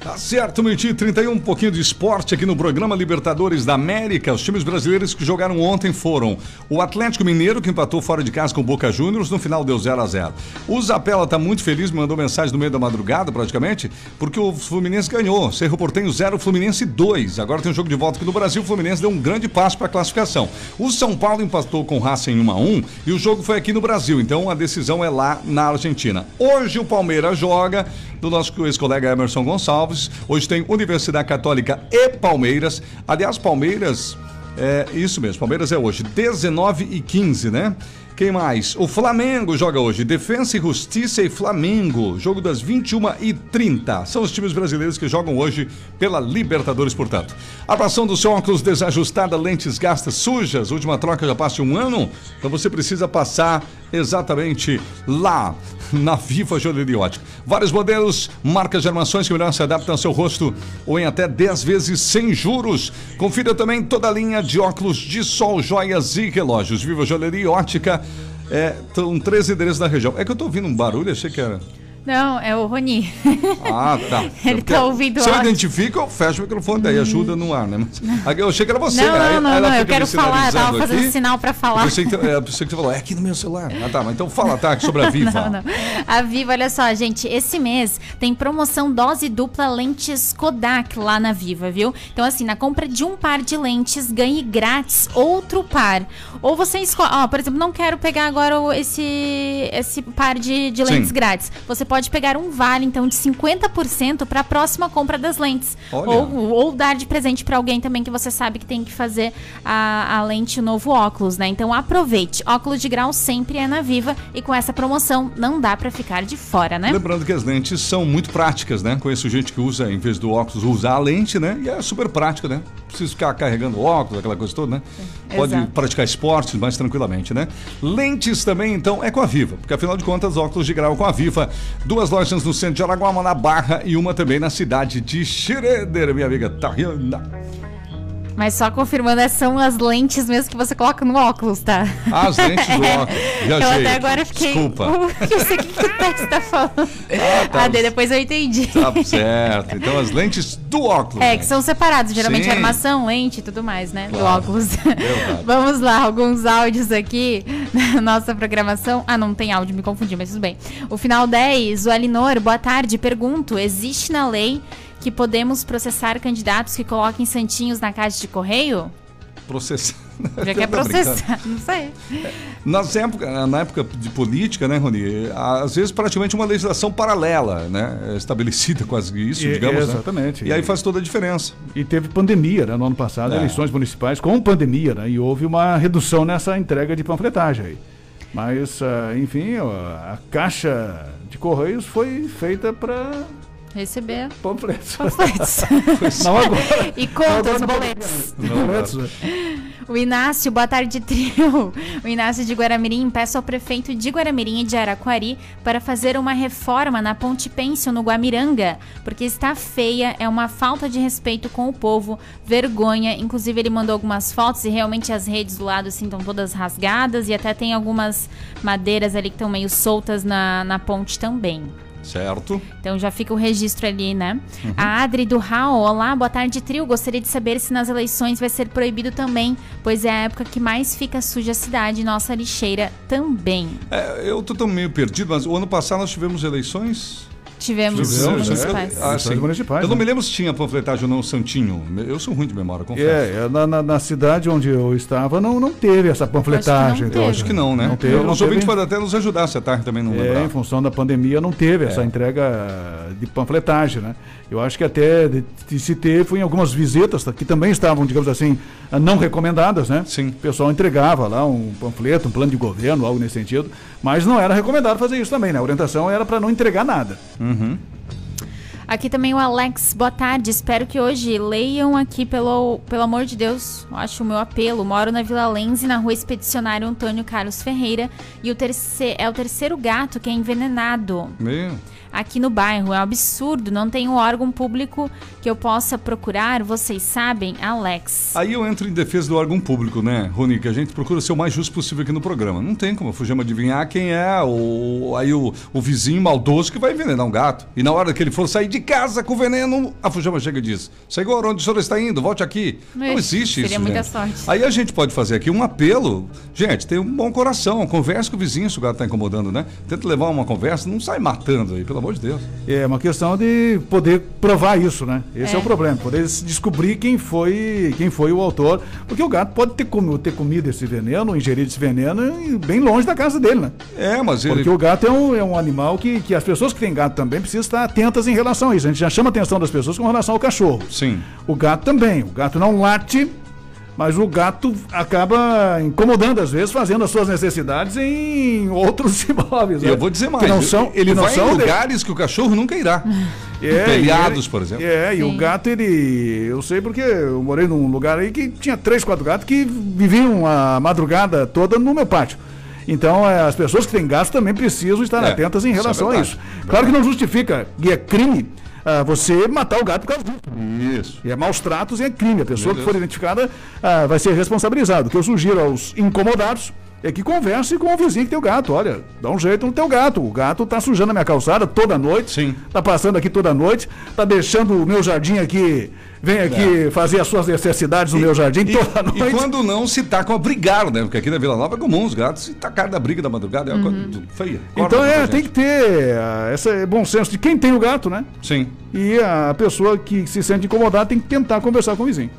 Tá certo, meio-dia e 31, um pouquinho de esporte aqui no programa Libertadores da América. Os times brasileiros que jogaram ontem foram o Atlético Mineiro, que empatou fora de casa com o Boca Juniors, no final deu 0 a 0 O Zapella tá muito feliz, mandou mensagem no meio da madrugada, praticamente, porque o Fluminense ganhou. Cerro Portenho 0, Fluminense 2. Agora tem um jogo de volta aqui no Brasil, o Fluminense deu um grande passo para a classificação. O São Paulo empatou com o Racing 1 a 1 e o jogo foi aqui no Brasil, então a decisão é lá na Argentina. Hoje o Palmeiras joga do nosso ex-colega Emerson Gonçalves. Hoje tem Universidade Católica e Palmeiras. Aliás, Palmeiras, é isso mesmo, Palmeiras é hoje, 19 e 15, né? Quem mais? O Flamengo joga hoje. Defensa e Justiça e Flamengo. Jogo das 21 e 30. São os times brasileiros que jogam hoje pela Libertadores, portanto. Atração do seu óculos desajustada, lentes gastas sujas. Última troca já passa um ano. Então você precisa passar exatamente lá na Viva Joalheria Ótica. Vários modelos, marcas de armações que melhor se adaptam ao seu rosto ou em até 10 vezes sem juros. Confira também toda a linha de óculos de sol, joias e relógios. Viva Joalheria Ótica. É, estão três endereços da região. É que eu tô ouvindo um barulho, achei que era. Não, é o Roni. Ah, tá. Ele tá ouvindo Se eu identifico, eu fecho o microfone, daí ajuda no ar, né? Mas, eu achei que era você. não, aí não, não, não, eu quero falar, eu tava fazendo aqui. sinal pra Eu falar. pensei, que, é, eu pensei que você falou, é aqui no meu celular. Ah, tá, mas então fala, tá, sobre a Viva. Não, não. A Viva, olha só, gente, esse mês tem promoção dose dupla lentes Kodak lá na Viva, viu? Então, assim, na compra de um par de lentes, ganhe grátis outro par. Ou você escolhe, ó, por exemplo, não quero pegar agora esse, esse par de, de Sim. lentes grátis. Você pode pegar um vale, então, de 50% para a próxima compra das lentes. Ou, ou dar de presente para alguém também que você sabe que tem que fazer a, a lente, o novo óculos, né? Então aproveite. Óculos de grau sempre é na Viva e com essa promoção não dá para ficar de fora, né? Lembrando que as lentes são muito práticas, né? Conheço gente que usa, em vez do óculos, usar a lente, né? E é super prática, né? Precisa ficar carregando óculos, aquela coisa toda, né? Pode Exato. praticar esportes mais tranquilamente, né? Lentes também, então, é com a Viva, porque afinal de contas, óculos de grau com a Viva. Duas lojas no centro de Araguá, uma na Barra e uma também na cidade de Schroeder, minha amiga Tariana. Mas só confirmando, essas são as lentes mesmo que você coloca no óculos, tá? As lentes do óculos. Eu até agora fiquei. Desculpa. O que você que, que você tá falando? tá. Ah, depois eu entendi. Tá certo. Então, as lentes do óculos. É, né? que são separados, geralmente Sim. armação, lente e tudo mais, né? Do Claro. óculos. Verdade. Vamos lá, alguns áudios aqui na nossa programação. Ah, não tem áudio, me confundi, mas tudo bem. O final 10, o Alinor, boa tarde. Pergunto: existe na lei que podemos processar candidatos que coloquem santinhos na caixa de correio? Processar. Já quer brincando. processar, não sei. Nas época, na época de política, né, Rony? Às vezes praticamente uma legislação paralela, né? Estabelecida quase isso, E- digamos. né? exatamente. E aí faz toda a diferença. E teve pandemia, né, no ano passado, É. eleições municipais com pandemia, né, e houve uma redução nessa entrega de panfletagem aí. Mas, ah, enfim, a caixa de correios foi feita para Receber Panfletos. panfletos. Não agora. e não boletos. Né? O Inácio, boa tarde, trio. O Inácio de Guaramirim peça ao prefeito de Guaramirim e de Araquari para fazer uma reforma na Ponte Pênsil no Guamiranga, porque está feia, é uma falta de respeito com o povo, vergonha. Inclusive, ele mandou algumas fotos e realmente as redes do lado assim estão todas rasgadas e até tem algumas madeiras ali que estão meio soltas na, na ponte também. Certo. Então já fica o registro ali, né? Uhum. A Adri do Raul, olá, boa tarde, trio. Gostaria de saber se nas eleições vai ser proibido também, pois é a época que mais fica suja a cidade, nossa lixeira também. É, eu tô tão meio perdido, mas o ano passado nós tivemos eleições. Tivemos Tivemos, municipais. Ah, Eleições sim. municipais, Eu não né? me lembro se tinha panfletagem ou não, Santinho. Eu sou ruim de memória, confesso. É, é, na, na, na cidade onde eu estava não, não teve essa panfletagem. não então, teve. Acho que não, né? Não teve, Eu- não Os ouvintes teve. podem até nos ajudar se a tarde também não É, lembrar. em função da pandemia não teve É. essa entrega de panfletagem, né? Eu acho que até de, de se ter foi em algumas visitas que também estavam, digamos assim, não recomendadas, né? Sim. O pessoal entregava lá um panfleto, um plano de governo, algo nesse sentido, mas não era recomendado fazer isso também, né? A orientação era para não entregar nada. Aqui também o Alex, boa tarde. Espero que hoje leiam aqui, pelo, pelo amor de Deus, acho o meu apelo. Moro na Vila Lenze, na rua Expedicionário Antônio Carlos Ferreira. E o terceiro, é o terceiro gato que é envenenado. Meu. Aqui no bairro. É um absurdo, não tem um órgão público que eu possa procurar, vocês sabem, Alex. Aí eu entro em defesa do órgão público, né, Rony? Que a gente procura ser o mais justo possível aqui no programa. Não tem como fugir adivinhar quem é o, aí o, o vizinho maldoso que vai envenenar um gato. E na hora que ele for sair de casa com veneno, a Fujama chega e diz: Senhor, onde o senhor está indo? Volte aqui. Não Ixi, existe seria isso. muita gente. sorte. Aí a gente pode fazer aqui um apelo. Gente, tem um bom coração. Converse com o vizinho se o gato está incomodando, né? Tenta levar uma conversa, não sai matando aí, pelo amor de Deus. É uma questão de poder provar isso, né? Esse é, É. o problema, poder descobrir quem foi, quem foi o autor, porque o gato pode ter, comi- ter comido esse veneno, ingerido esse veneno bem longe da casa dele, né? É, mas ele. Porque o gato é um, é um animal que, que as pessoas que têm gato também precisam estar atentas em relação a isso. A gente já chama a atenção das pessoas com relação ao cachorro. Sim. O gato também. O gato não late, mas o gato acaba incomodando às vezes, fazendo as suas necessidades em outros imóveis. E né? eu vou dizer mais. Que não são, ele não vai são em dele. lugares que o cachorro nunca irá. É, telhados, e ele- por exemplo. É, e Sim. o gato, ele. Eu sei porque eu morei num lugar aí que tinha três, quatro gatos que viviam a madrugada toda no meu pátio. Então, é, as pessoas que têm gatos também precisam estar É, atentas em isso é relação a verdade. isso. Claro que não justifica, e é crime, ah, você matar o gato por causa disso. Isso. E é maus tratos e é crime. A pessoa que for identificada ah, vai ser responsabilizada. O que eu sugiro aos incomodados é que converse com o vizinho que tem o gato. Olha, dá um jeito no teu gato. O gato tá sujando a minha calçada toda noite. Sim. Tá passando aqui toda noite. Tá deixando o meu jardim aqui. Vem aqui fazer as suas necessidades no meu jardim É. E, toda e noite. quando não, se tacam a brigar, né? Porque aqui na Vila Nova é comum os gatos se tacar da briga da madrugada. É uma coisa feia. Então é, tem que ter ah, esse bom senso de quem tem o gato, né? Sim. E a pessoa que se sente incomodada tem que tentar conversar com o vizinho.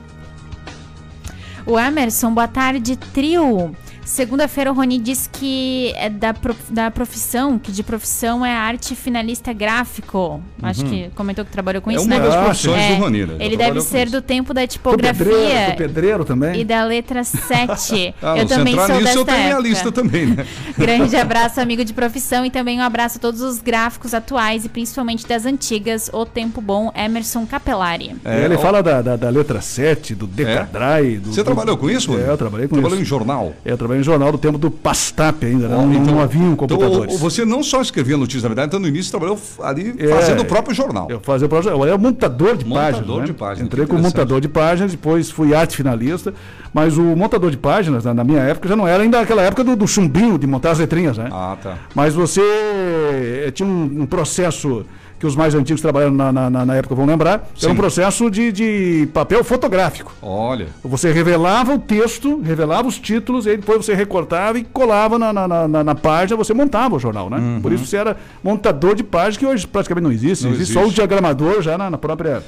O Emerson, boa tarde, trio. Segunda-feira o Rony disse que é da, prof- da profissão, que de profissão é arte finalista gráfico. Acho que comentou que trabalhou com É isso, uma né? das profissões É, do Rony, né? Ele deve trabalhou ser isso. do tempo da Sou pedreiro, sou tipografia pedreiro também. e da letra 7. Ah, eu também sou nisso, desta eu tenho minha época. lista também, né? Grande abraço, amigo de profissão, e também um abraço a todos os gráficos atuais e principalmente das antigas. O Tempo Bom, Emerson Capelari. É, ele fala da, da, da letra 7, do Decadrai. Do, Você do- trabalhou com isso? É, eu trabalhei com Trabalhou isso. em jornal? É, Eu trabalhei em jornal do tempo do Pastap ainda, né? não, Ó, não haviam então, computadores. o- você não só escrevia notícias, na verdade, então no início trabalhou ali É, fazendo o próprio jornal. Eu fazia o projeto. Eu era montador de Montador páginas. né? de páginas, Entrei como montador de páginas, depois fui arte finalista. Mas o montador de páginas, na, na minha época, já não era ainda aquela época do, do chumbinho, de montar as letrinhas, né? Ah, tá. Mas você eh, tinha um, um processo que os mais antigos trabalharam na, na, na- época vão lembrar. Sim. Era um processo de, de papel fotográfico. Olha. Você revelava o texto, revelava os títulos, e aí depois você recortava e colava na, na, na- na- na página, você montava o jornal, né? Por isso você era montador de página, que hoje praticamente não existe. Não existe, só o existe. diagramador já na, na própria.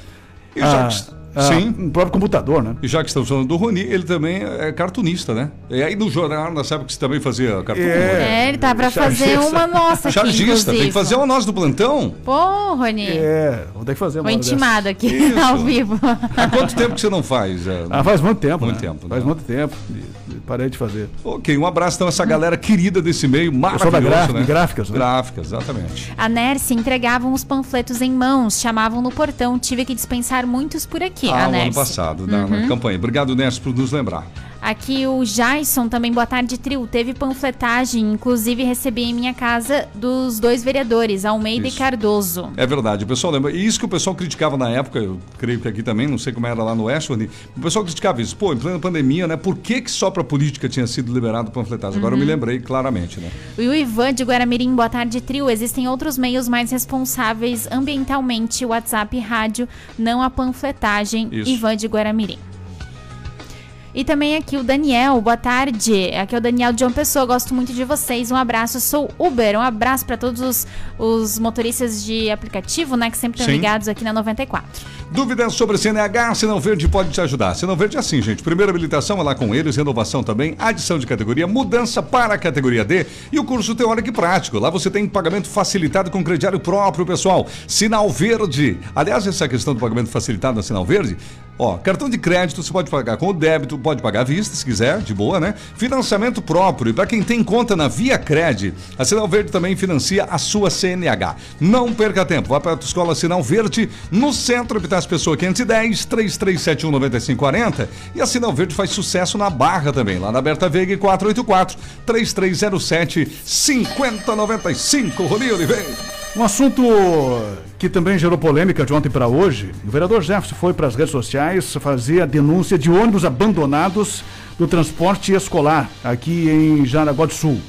Já, Ah. Ah, Sim. um próprio computador, né? E já que estamos falando do Rony, ele também é cartunista, né? E aí no jornal, nós sabe que você também fazia cartun. É, ele tá pra fazer Chargista. uma nossa aqui, Chargista, tem que fazer uma nós do plantão. Pô, Rony. É, vou ter que fazer uma Foi intimado aqui, Isso. ao vivo. Há quanto tempo que você não faz? é? Ah, faz muito tempo, Muito né? tempo, Faz né? muito tempo. E Parei de fazer. Ok, um abraço então a essa galera querida desse meio maravilhoso, da gráfica- né? gráficas, né? Gráficas, exatamente. A Nerce entregavam os panfletos em mãos, chamavam no portão. Tive que dispensar muitos por aqui, Ah, ano Nerce. passado, na, na campanha. Obrigado, Nércio, por nos lembrar. Aqui o Jason também, boa tarde, trio. Teve panfletagem, inclusive recebi em minha casa dos dois vereadores, Almeida Isso. e Cardoso. É verdade, o pessoal lembra. E isso que o pessoal criticava na época, eu creio que aqui também, não sei como era lá no Westworld, o pessoal criticava isso. Pô, em plena pandemia, né? Por que, que só pra política tinha sido liberado panfletagem? Agora eu Uhum. me lembrei claramente, né? E o Ivan de Guaramirim, boa tarde, trio. Existem outros meios mais responsáveis ambientalmente, WhatsApp e rádio, não a panfletagem. Isso. Ivan de Guaramirim. E também aqui o Daniel, boa tarde. Aqui é o Daniel de João Pessoa, gosto muito de vocês. Um abraço, sou Uber. Um abraço para todos os, os motoristas de aplicativo, né, que sempre estão ligados aqui na 94. Dúvidas sobre CNH? Sinal Verde pode te ajudar. Sinal Verde é assim, gente. Primeira habilitação é lá com eles, renovação também, adição de categoria, mudança para a categoria D e o curso teórico e prático. Lá você tem pagamento facilitado com crediário próprio, pessoal. Sinal Verde. Aliás, essa questão do pagamento facilitado na Sinal Verde, ó, cartão de crédito você pode pagar com o débito, pode pagar à vista se quiser, de boa, né? Financiamento próprio. E para quem tem conta na Via Cred, a Sinal Verde também financia a sua CNH. Não perca tempo. Vá para a escola Sinal Verde, no centro, Pessoa 510, 3371 9540. E a Sinal Verde faz sucesso na Barra também, lá na Berta Veiga 484, 3307 5095. Rony Oliveira. Um assunto que também gerou polêmica de ontem para hoje. O vereador Jefferson foi para as redes sociais fazer a denúncia de ônibus abandonados do transporte escolar aqui em Jaraguá do Sul.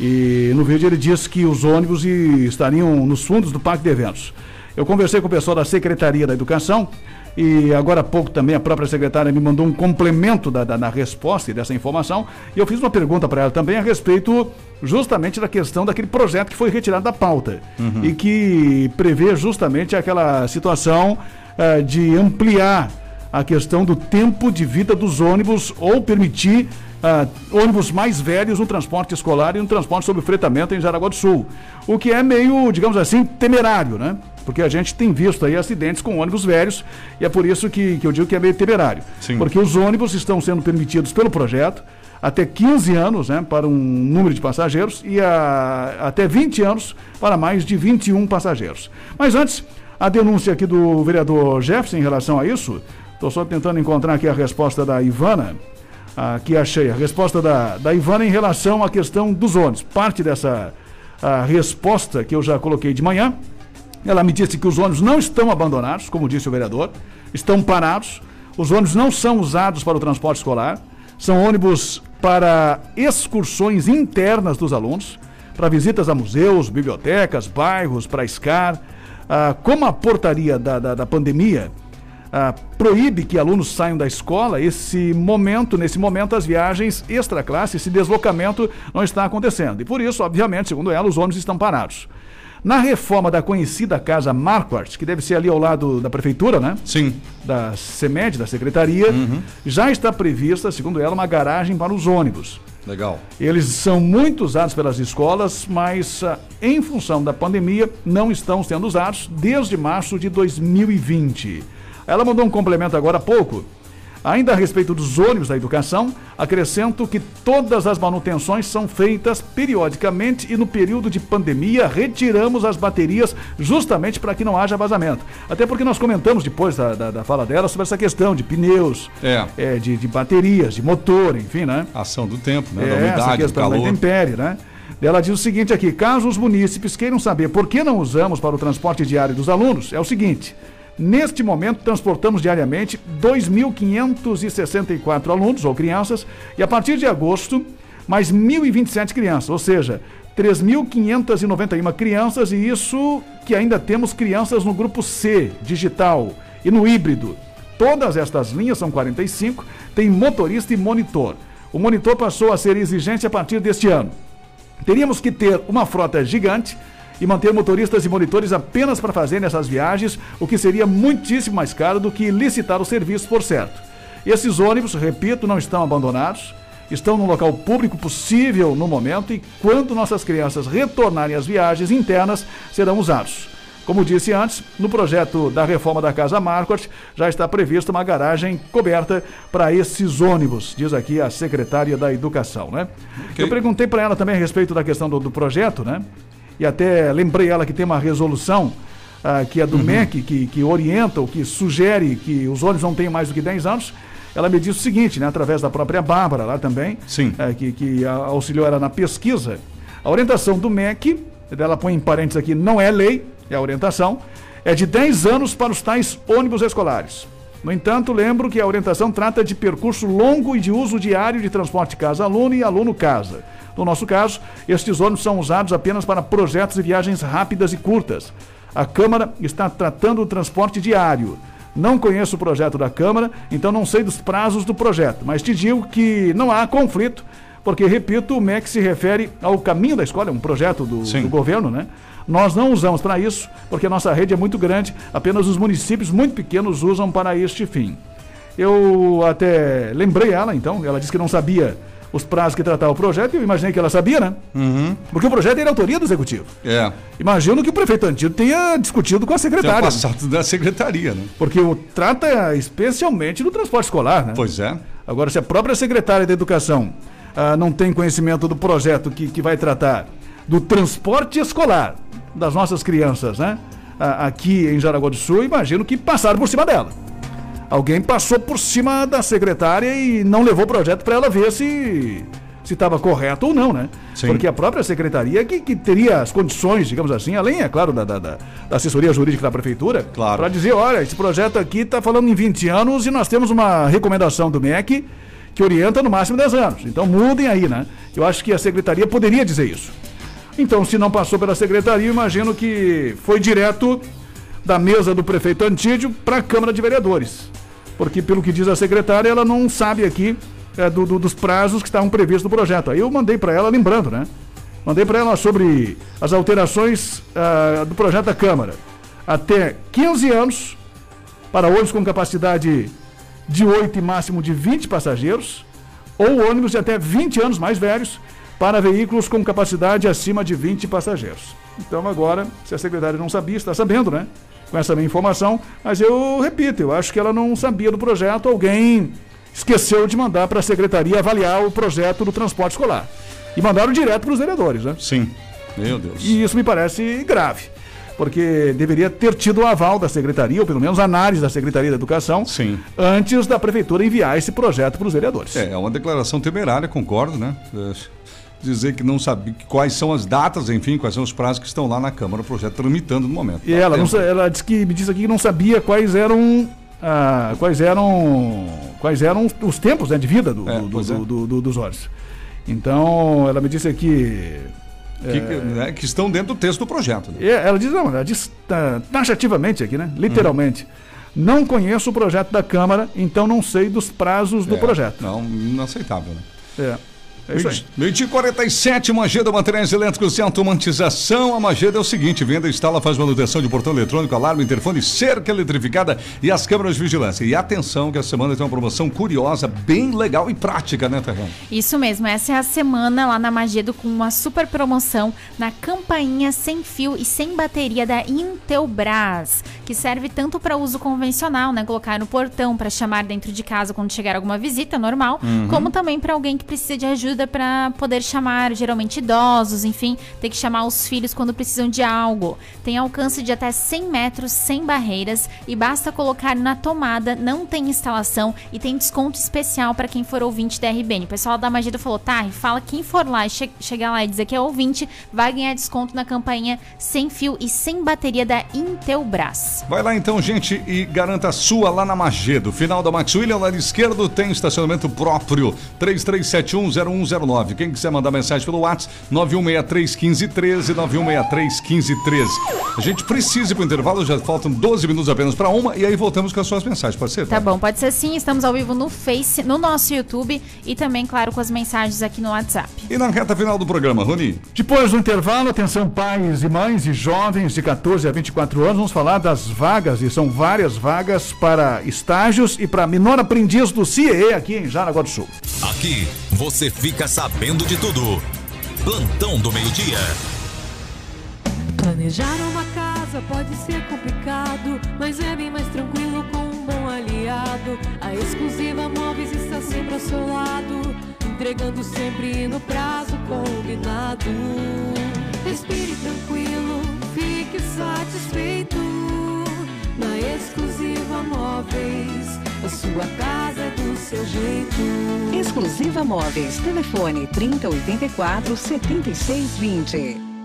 E no vídeo ele disse que os ônibus estariam nos fundos do Parque de Eventos. Eu conversei com o pessoal da Secretaria da Educação e agora há pouco também a própria secretária me mandou um complemento da, da, da resposta e dessa informação. E eu fiz uma pergunta para ela também a respeito justamente da questão daquele projeto que foi retirado da pauta e que prevê justamente aquela situação eh, de ampliar a questão do tempo de vida dos ônibus ou permitir ah, ônibus mais velhos no transporte escolar e no transporte sob fretamento em Jaraguá do Sul. O que é meio, digamos assim, temerário, né? Porque a gente tem visto aí acidentes com ônibus velhos e é por isso que, que eu digo que é meio temerário. Sim. Porque os ônibus estão sendo permitidos pelo projeto até 15 anos né, para um número de passageiros e a- até 20 anos para mais de 21 passageiros. Mas antes, a denúncia aqui do vereador Jefferson em relação a isso, estou só tentando encontrar aqui a resposta da Ivana. Aqui achei a resposta da, da Ivana em relação à questão dos ônibus. Parte dessa resposta que eu já coloquei de manhã, ela me disse que os ônibus não estão abandonados, como disse o vereador, estão parados. Os ônibus não são usados para o transporte escolar, são ônibus para excursões internas dos alunos, para visitas a museus, bibliotecas, bairros, para SCAR. Ah, como a portaria da, da, da pandemia ah, proíbe que alunos saiam da escola, esse momento, nesse momento, as viagens extra-classe, esse deslocamento não está acontecendo. E por isso, obviamente, segundo ela, os ônibus estão parados. Na reforma da conhecida casa Marquardt, que deve ser ali ao lado da prefeitura, né? Sim. Da SEMED, da secretaria, já está prevista, segundo ela, uma garagem para os ônibus. Legal. Eles são muito usados pelas escolas, mas ah, em função da pandemia não estão sendo usados desde março de 2020. Ela mandou um complemento agora há pouco. Ainda a respeito dos ônibus da educação, acrescento que todas as manutenções são feitas periodicamente e no período de pandemia retiramos as baterias justamente para que não haja vazamento. Até porque nós comentamos depois da, da, da fala dela sobre essa questão de pneus, É. eh, de, de baterias, de motor, enfim, né? Ação do tempo, né? da É, essa umidade, do questão da calor. intempérie, né? Ela diz o seguinte aqui: caso os munícipes queiram saber por que não usamos para o transporte diário dos alunos, é o seguinte. Neste momento, transportamos diariamente 2.564 alunos ou crianças e a partir de agosto, mais 1.027 crianças, ou seja, 3.591 crianças e isso que ainda temos crianças no grupo C, digital, e no híbrido. Todas estas linhas, são 45, têm motorista e monitor. O monitor passou a ser exigente a partir deste ano. Teríamos que ter uma frota gigante e manter motoristas e monitores apenas para fazerem essas viagens, o que seria muitíssimo mais caro do que licitar o serviço por certo. Esses ônibus, repito, não estão abandonados, estão no local público possível no momento e quando nossas crianças retornarem às viagens internas, serão usados. Como disse antes, no projeto da reforma da Casa Marquardt já está prevista uma garagem coberta para esses ônibus, diz aqui a secretária da Educação, né? Ok. Eu perguntei para ela também a respeito da questão do, do projeto, né? E até lembrei ela que tem uma resolução ah, que é do MEC, que, que orienta ou que sugere que os ônibus não tenham mais do que 10 anos. Ela me disse o seguinte, né, através da própria Bárbara lá também, Sim. eh, que, que auxiliou ela na pesquisa. A orientação do MEC, ela põe em parênteses aqui, não é lei, é a orientação, é de 10 anos para os tais ônibus escolares. No entanto, lembro que a orientação trata de percurso longo e de uso diário de transporte casa-aluno e aluno-casa. No nosso caso, estes ônibus são usados apenas para projetos e viagens rápidas e curtas. A Câmara está tratando o transporte diário. Não conheço o projeto da Câmara, então não sei dos prazos do projeto, mas te digo que não há conflito, porque, repito, o MEC se refere ao caminho da escola, é um projeto do, do governo, né? Nós não usamos para isso, porque a nossa rede é muito grande, apenas os municípios muito pequenos usam para este fim. Eu até lembrei ela, então, ela disse que não sabia os prazos que tratava o projeto, e eu imaginei que ela sabia, né? Porque o projeto é de autoria do executivo. É. Imagino que o prefeito Antigo tenha discutido com a Tem secretária. passado da secretaria, né? Porque o trata especialmente do transporte escolar, né? Pois é. Agora, se a própria secretária da Educação ah, não tem conhecimento do projeto que, que vai tratar do transporte escolar das nossas crianças, né? Aqui em Jaraguá do Sul, imagino que passaram por cima dela. Alguém passou por cima da secretária e não levou o projeto para ela ver se se estava correto ou não, né? Sim. Porque a própria secretaria que, que teria as condições, digamos assim, além, é claro, da, da, da- da assessoria jurídica da prefeitura, Claro. para dizer, olha, esse projeto aqui está falando em 20 anos e nós temos uma recomendação do MEC que orienta no máximo 10 anos. Então mudem aí, né? Eu acho que a secretaria poderia dizer isso. Então, se não passou pela secretaria, imagino que foi direto da mesa do prefeito Antídio para a Câmara de Vereadores. Porque, pelo que diz a secretária, ela não sabe aqui é, do- do- dos prazos que estavam previstos no projeto. Aí eu mandei para ela, lembrando, né? Mandei para ela sobre as alterações ah, do projeto da Câmara. Até 15 anos para ônibus com capacidade de 8 e máximo de 20 passageiros, ou ônibus de até 20 anos mais velhos para veículos com capacidade acima de 20 passageiros. Então agora, se a secretária não sabia, está sabendo, né? Com essa minha informação, mas eu repito, eu acho que ela não sabia do projeto, alguém esqueceu de mandar para a secretaria avaliar o projeto do transporte escolar. E mandaram direto para os vereadores, né? Sim. Meu Deus. E isso me parece grave, porque deveria ter tido o aval da secretaria, ou pelo menos análise da Secretaria da Educação, Sim. antes da prefeitura enviar esse projeto para os vereadores. É, é uma declaração temerária, concordo, né? É, dizer que não sabe quais são as datas, enfim, quais são os prazos que estão lá na Câmara, o projeto tramitando no momento. E ela, não ela disse que me disse aqui que não sabia quais eram ah, quais eram quais eram os, os tempos né, de vida do, É, do- do- é. do- do- dos olhos. Então ela me disse aqui Que, que- né, que estão dentro do texto do projeto. né? E Ela diz, não, ela diz ta- taxativamente aqui, né? Literalmente. Não conheço o projeto da Câmara, então não sei dos prazos do É, projeto. Não, inaceitável, né? É. É isso aí. Meio dia 47, Mageda Materiais Elétricos e Automatização. A Mageda é o seguinte: venda, instala, faz manutenção de portão eletrônico, alarme, interfone, cerca eletrificada e as câmeras de vigilância. E atenção, que a semana tem uma promoção curiosa, bem legal e prática, né, Terreno? Isso mesmo, essa é a semana lá na Magedo com uma super promoção na campainha sem fio e sem bateria da Intelbras, que serve tanto para uso convencional, né, colocar no portão para chamar dentro de casa quando chegar alguma visita normal, como também para alguém que precisa de ajuda para poder chamar, geralmente idosos, enfim, ter que chamar os filhos quando precisam de algo. Tem alcance de até 100 metros sem barreiras e basta colocar na tomada, não tem instalação e tem desconto especial para quem for ouvinte da RBN. O pessoal da Magida falou, tá, fala quem for lá e che chegar lá e dizer que é ouvinte, vai ganhar desconto na campainha sem fio e sem bateria da Intelbras. Vai lá então, gente, e garanta a sua lá na Magedo. Final da Max William, lado esquerdo, tem estacionamento próprio. 33710101. 9109. Quem quiser mandar mensagem pelo WhatsApp, 91631513, 91631513. A gente precisa ir pro intervalo, já faltam 12 minutos apenas para uma, e aí voltamos com as suas mensagens, pode ser? Tá bom, pode ser sim. Estamos ao vivo no Face, no nosso YouTube e também, claro, com as mensagens aqui no WhatsApp. E na reta final do programa, Rony? Depois do intervalo, atenção pais e mães e jovens de 14 a 24 anos, vamos falar das vagas, e são várias vagas para estágios e para menor aprendiz do CIE aqui em Jaraguá do Sul. Aqui você fica sabendo de tudo. Plantão do meio-dia. Planejar uma casa pode ser complicado, mas é bem mais tranquilo com um bom aliado. A exclusiva Móveis está sempre ao seu lado, entregando sempre no prazo combinado. Respire tranquilo, fique satisfeito. Na exclusiva Móveis, a sua casa é do seu jeito. Exclusiva Móveis. Telefone 3084 7620.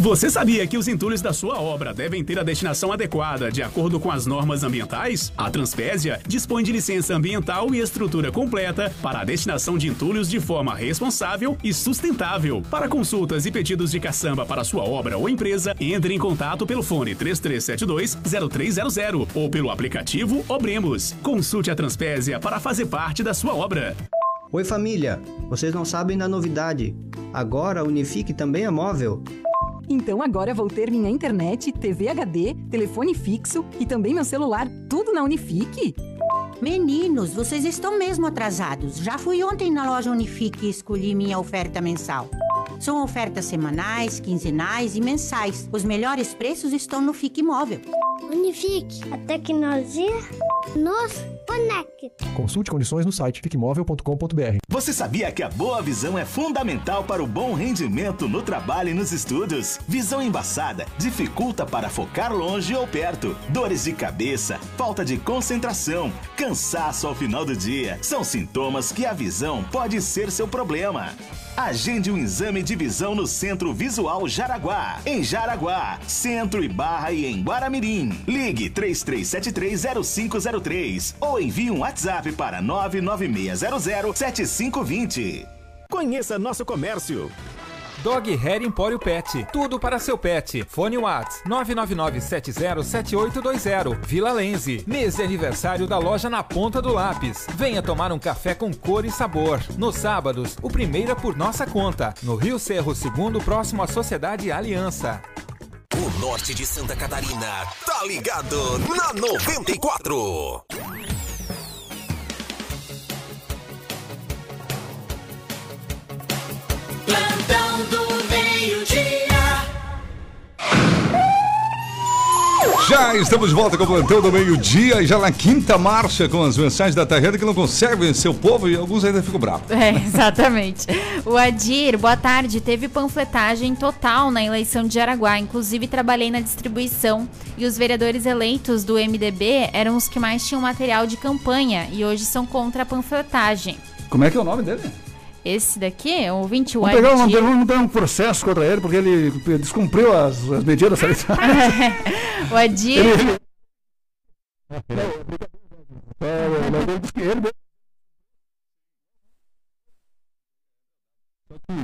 Você sabia que os entulhos da sua obra devem ter a destinação adequada de acordo com as normas ambientais? A Transpésia dispõe de licença ambiental e estrutura completa para a destinação de entulhos de forma responsável e sustentável. Para consultas e pedidos de caçamba para sua obra ou empresa, entre em contato pelo fone 3372-0300 ou pelo aplicativo Obremos. Consulte a Transpésia para fazer parte da sua obra. Oi família, vocês não sabem da novidade. Agora a Unifique também é móvel. Então agora vou ter minha internet, TV HD, telefone fixo e também meu celular, tudo na Unifique? Meninos, vocês estão mesmo atrasados. Já fui ontem na loja Unifique e escolhi minha oferta mensal. São ofertas semanais, quinzenais e mensais. Os melhores preços estão no Fique Móvel. Unifique, a tecnologia nos conecta. Consulte condições no site fiquemóvel.com.br. Você sabia que a boa visão é fundamental para o bom rendimento no trabalho e nos estudos? Visão embaçada dificulta para focar longe ou perto. Dores de cabeça, falta de concentração, cansaço ao final do dia. São sintomas que a visão pode ser seu problema. Agende um exame de visão no Centro Visual Jaraguá. Em Jaraguá, Centro e Barra e em Guaramirim. Ligue 33730503 ou envie um WhatsApp para 996007520. Conheça nosso comércio. Dog Hair Empório Pet. Tudo para seu pet. Fone Whats 999707820. Vila Lenze. Mês de aniversário da loja na ponta do lápis. Venha tomar um café com cor e sabor. Nos sábados, o primeiro é por nossa conta. No Rio Cerro, segundo próximo à Sociedade Aliança. O norte de Santa Catarina tá ligado na 94. Estamos de volta com o plantão do meio-dia e já na quinta marcha com as mensagens da Terreta que não consegue vencer o povo e alguns ainda ficam bravos. É, exatamente. O Adir, boa tarde. Teve panfletagem total na eleição de Araguá. Inclusive, trabalhei na distribuição. E os vereadores eleitos do MDB eram os que mais tinham material de campanha. E hoje são contra a panfletagem. Como é que é o nome dele? Esse daqui é o 21 Vamos pegar, vamos, vamos dar um processo contra ele, porque ele descumpriu as, as medidas sanitárias. o Adir. Ele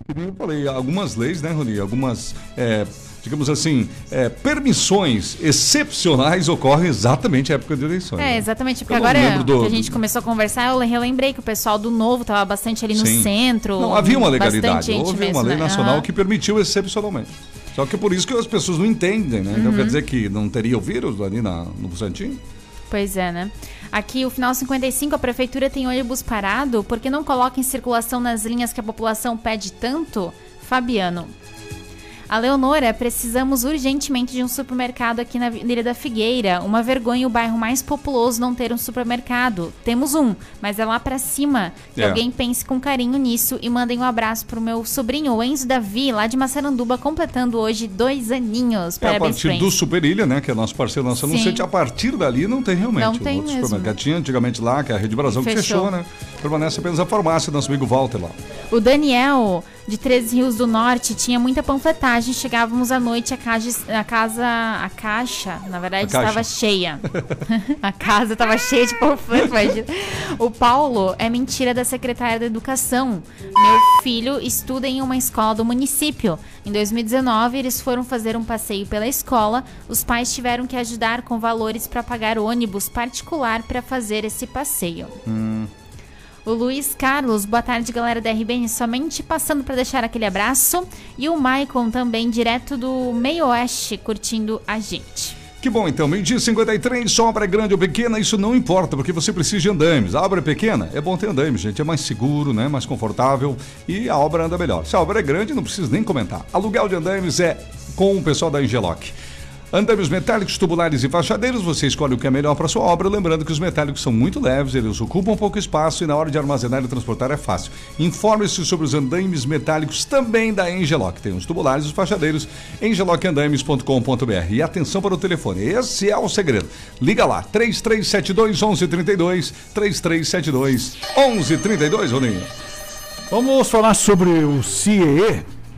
Que nem eu falei, algumas leis, né, Rony? Algumas, é, digamos assim, é, permissões excepcionais ocorrem exatamente na época de eleições. É, né? exatamente. Porque agora do- que a gente começou a conversar, eu relembrei que o pessoal do Novo estava bastante ali no Sim. centro. Não, havia uma legalidade, houve mesmo, uma lei né? nacional Aham. que permitiu excepcionalmente. Só que é por isso que as pessoas não entendem, né? Então Uhum. quer dizer que não teria o vírus ali na, no Santinho? Pois é, né? Aqui, o final 55, a prefeitura tem ônibus parado porque não coloca em circulação nas linhas que a população pede tanto? Fabiano. A Leonora, precisamos urgentemente de um supermercado aqui na Avenida da Figueira. Uma vergonha o bairro mais populoso não ter um supermercado. Temos um, mas é lá pra cima. Que É. alguém pense com carinho nisso e mandem um abraço pro meu sobrinho, o Enzo Davi, lá de Massaranduba, completando hoje dois aninhos. É a Parabéns, partir do Enzo. Superilha, né? Que é nosso parceiro nosso anunciante. A partir dali não tem realmente. Não tem outro mesmo. supermercado. Tinha antigamente lá, que é a Rede Brasão, que Fechou. fechou, né? Permanece apenas a farmácia do nosso amigo Walter lá. O Daniel de Três Rios do Norte tinha muita panfletagem. Chegávamos à noite, a casa, a, casa, a caixa, na verdade, estava cheia. a casa estava cheia de panfletos. imagina. O Paulo é mentira da secretária da Educação. Meu filho estuda em uma escola do município. Em 2019, eles foram fazer um passeio pela escola. Os pais tiveram que ajudar com valores para pagar ônibus particular para fazer esse passeio. Hum. O Luiz Carlos, boa tarde, galera da RBN. Somente passando para deixar aquele abraço. E o Maicon também, direto do Meio Oeste, curtindo a gente. Que bom, então, meio-dia 53, se a obra grande ou pequena, isso não importa, porque você precisa de andames. A obra é pequena, é bom ter andames, gente, é mais seguro, né, mais confortável e a obra anda melhor. Se a obra é grande, não precisa nem comentar. Aluguel de andames é com o pessoal da Engeloc. Andames metálicos, tubulares e fachadeiros, você escolhe o que é melhor para sua obra, lembrando que os metálicos são muito leves, eles ocupam pouco espaço e na hora de armazenar e transportar é fácil. Informe-se sobre os andames metálicos também da Engeloc. Tem os tubulares e os fachadeiros, engelocandames.com.br. E atenção para o telefone, esse é o segredo. Liga lá, 3372 1132, 3372 1132, Roninho. Vamos falar sobre o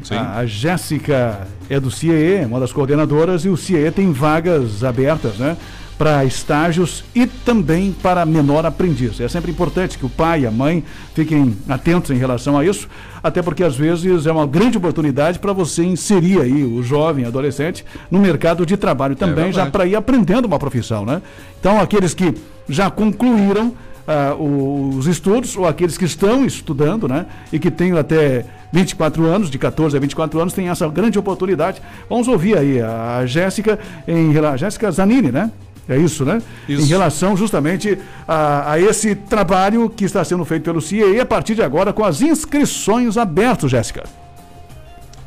CIEE. A, a Jéssica é do CIEE, uma das coordenadoras, e o CIEE tem vagas abertas, né? Para estágios e também para menor aprendiz. É sempre importante que o pai e a mãe fiquem atentos em relação a isso, até porque às vezes é uma grande oportunidade para você inserir aí o jovem, adolescente, no mercado de trabalho também, já verdade. para ir aprendendo uma profissão, né? Então, aqueles que já concluíram o- os estudos, ou aqueles que estão estudando, né? E que têm até 24 anos, de 14 a 24 anos, têm essa grande oportunidade. Vamos ouvir aí a Jéssica, em rela- Jéssica Zanini, né? É isso, né? Isso. Em relação justamente a, a esse trabalho que está sendo feito pelo CIE a partir de agora com as inscrições abertas, Jéssica.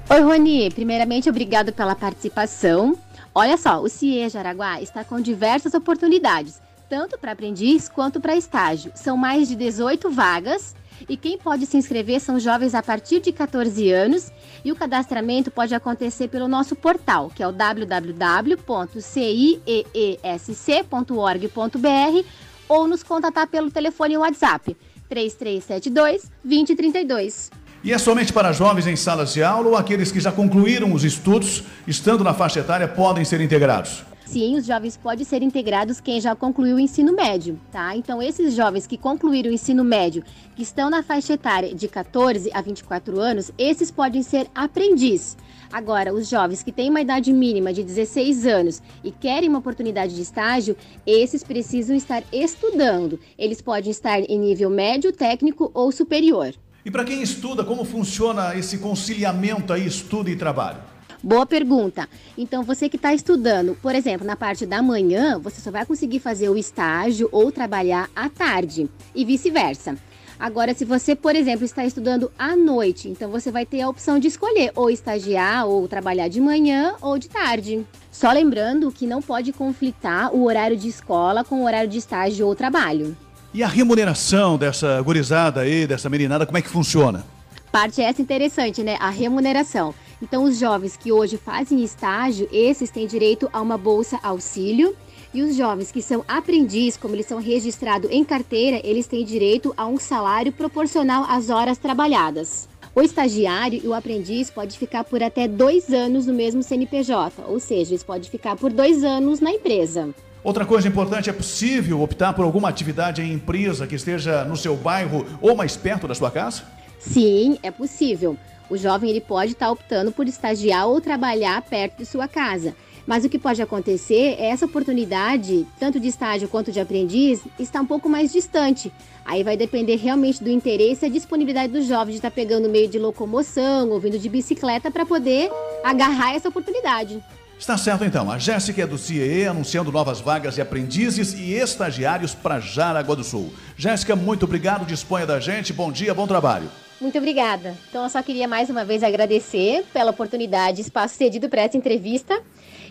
Oi, Rony. Primeiramente, obrigado pela participação. Olha só, o CIE Jaraguá está com diversas oportunidades, tanto para aprendiz quanto para estágio. São mais de 18 vagas e quem pode se inscrever são jovens a partir de 14 anos e o cadastramento pode acontecer pelo nosso portal, que é o www.cieesc.org.br ou nos contatar pelo telefone WhatsApp 3372 2032. E é somente para jovens em salas de aula ou aqueles que já concluíram os estudos, estando na faixa etária, podem ser integrados? Sim, os jovens podem ser integrados quem já concluiu o ensino médio, tá? Então, esses jovens que concluíram o ensino médio, que estão na faixa etária de 14 a 24 anos, esses podem ser aprendiz. Agora, os jovens que têm uma idade mínima de 16 anos e querem uma oportunidade de estágio, esses precisam estar estudando. Eles podem estar em nível médio, técnico ou superior. E para quem estuda, como funciona esse conciliamento aí, estudo e trabalho? Boa pergunta. Então, você que está estudando, por exemplo, na parte da manhã, você só vai conseguir fazer o estágio ou trabalhar à tarde e vice-versa. Agora, se você, por exemplo, está estudando à noite, então você vai ter a opção de escolher ou estagiar ou trabalhar de manhã ou de tarde. Só lembrando que não pode conflitar o horário de escola com o horário de estágio ou trabalho. E a remuneração dessa gurizada aí, dessa meninada, como é que funciona? Parte essa interessante, né? A remuneração. Então, os jovens que hoje fazem estágio, esses têm direito a uma bolsa auxílio. E os jovens que são aprendiz, como eles são registrados em carteira, eles têm direito a um salário proporcional às horas trabalhadas. O estagiário e o aprendiz pode ficar por até dois anos no mesmo CNPJ, ou seja, eles podem ficar por dois anos na empresa. Outra coisa importante, é possível optar por alguma atividade em empresa que esteja no seu bairro ou mais perto da sua casa? Sim, é possível. O jovem ele pode estar optando por estagiar ou trabalhar perto de sua casa. Mas o que pode acontecer é essa oportunidade, tanto de estágio quanto de aprendiz, está um pouco mais distante. Aí vai depender realmente do interesse e a disponibilidade do jovem de estar pegando meio de locomoção ou vindo de bicicleta para poder agarrar essa oportunidade. Está certo então. A Jéssica é do CIE anunciando novas vagas de aprendizes e estagiários para Jaraguá do Sul. Jéssica, muito obrigado. Disponha da gente. Bom dia, bom trabalho. Muito obrigada. Então eu só queria mais uma vez agradecer pela oportunidade, espaço cedido para essa entrevista.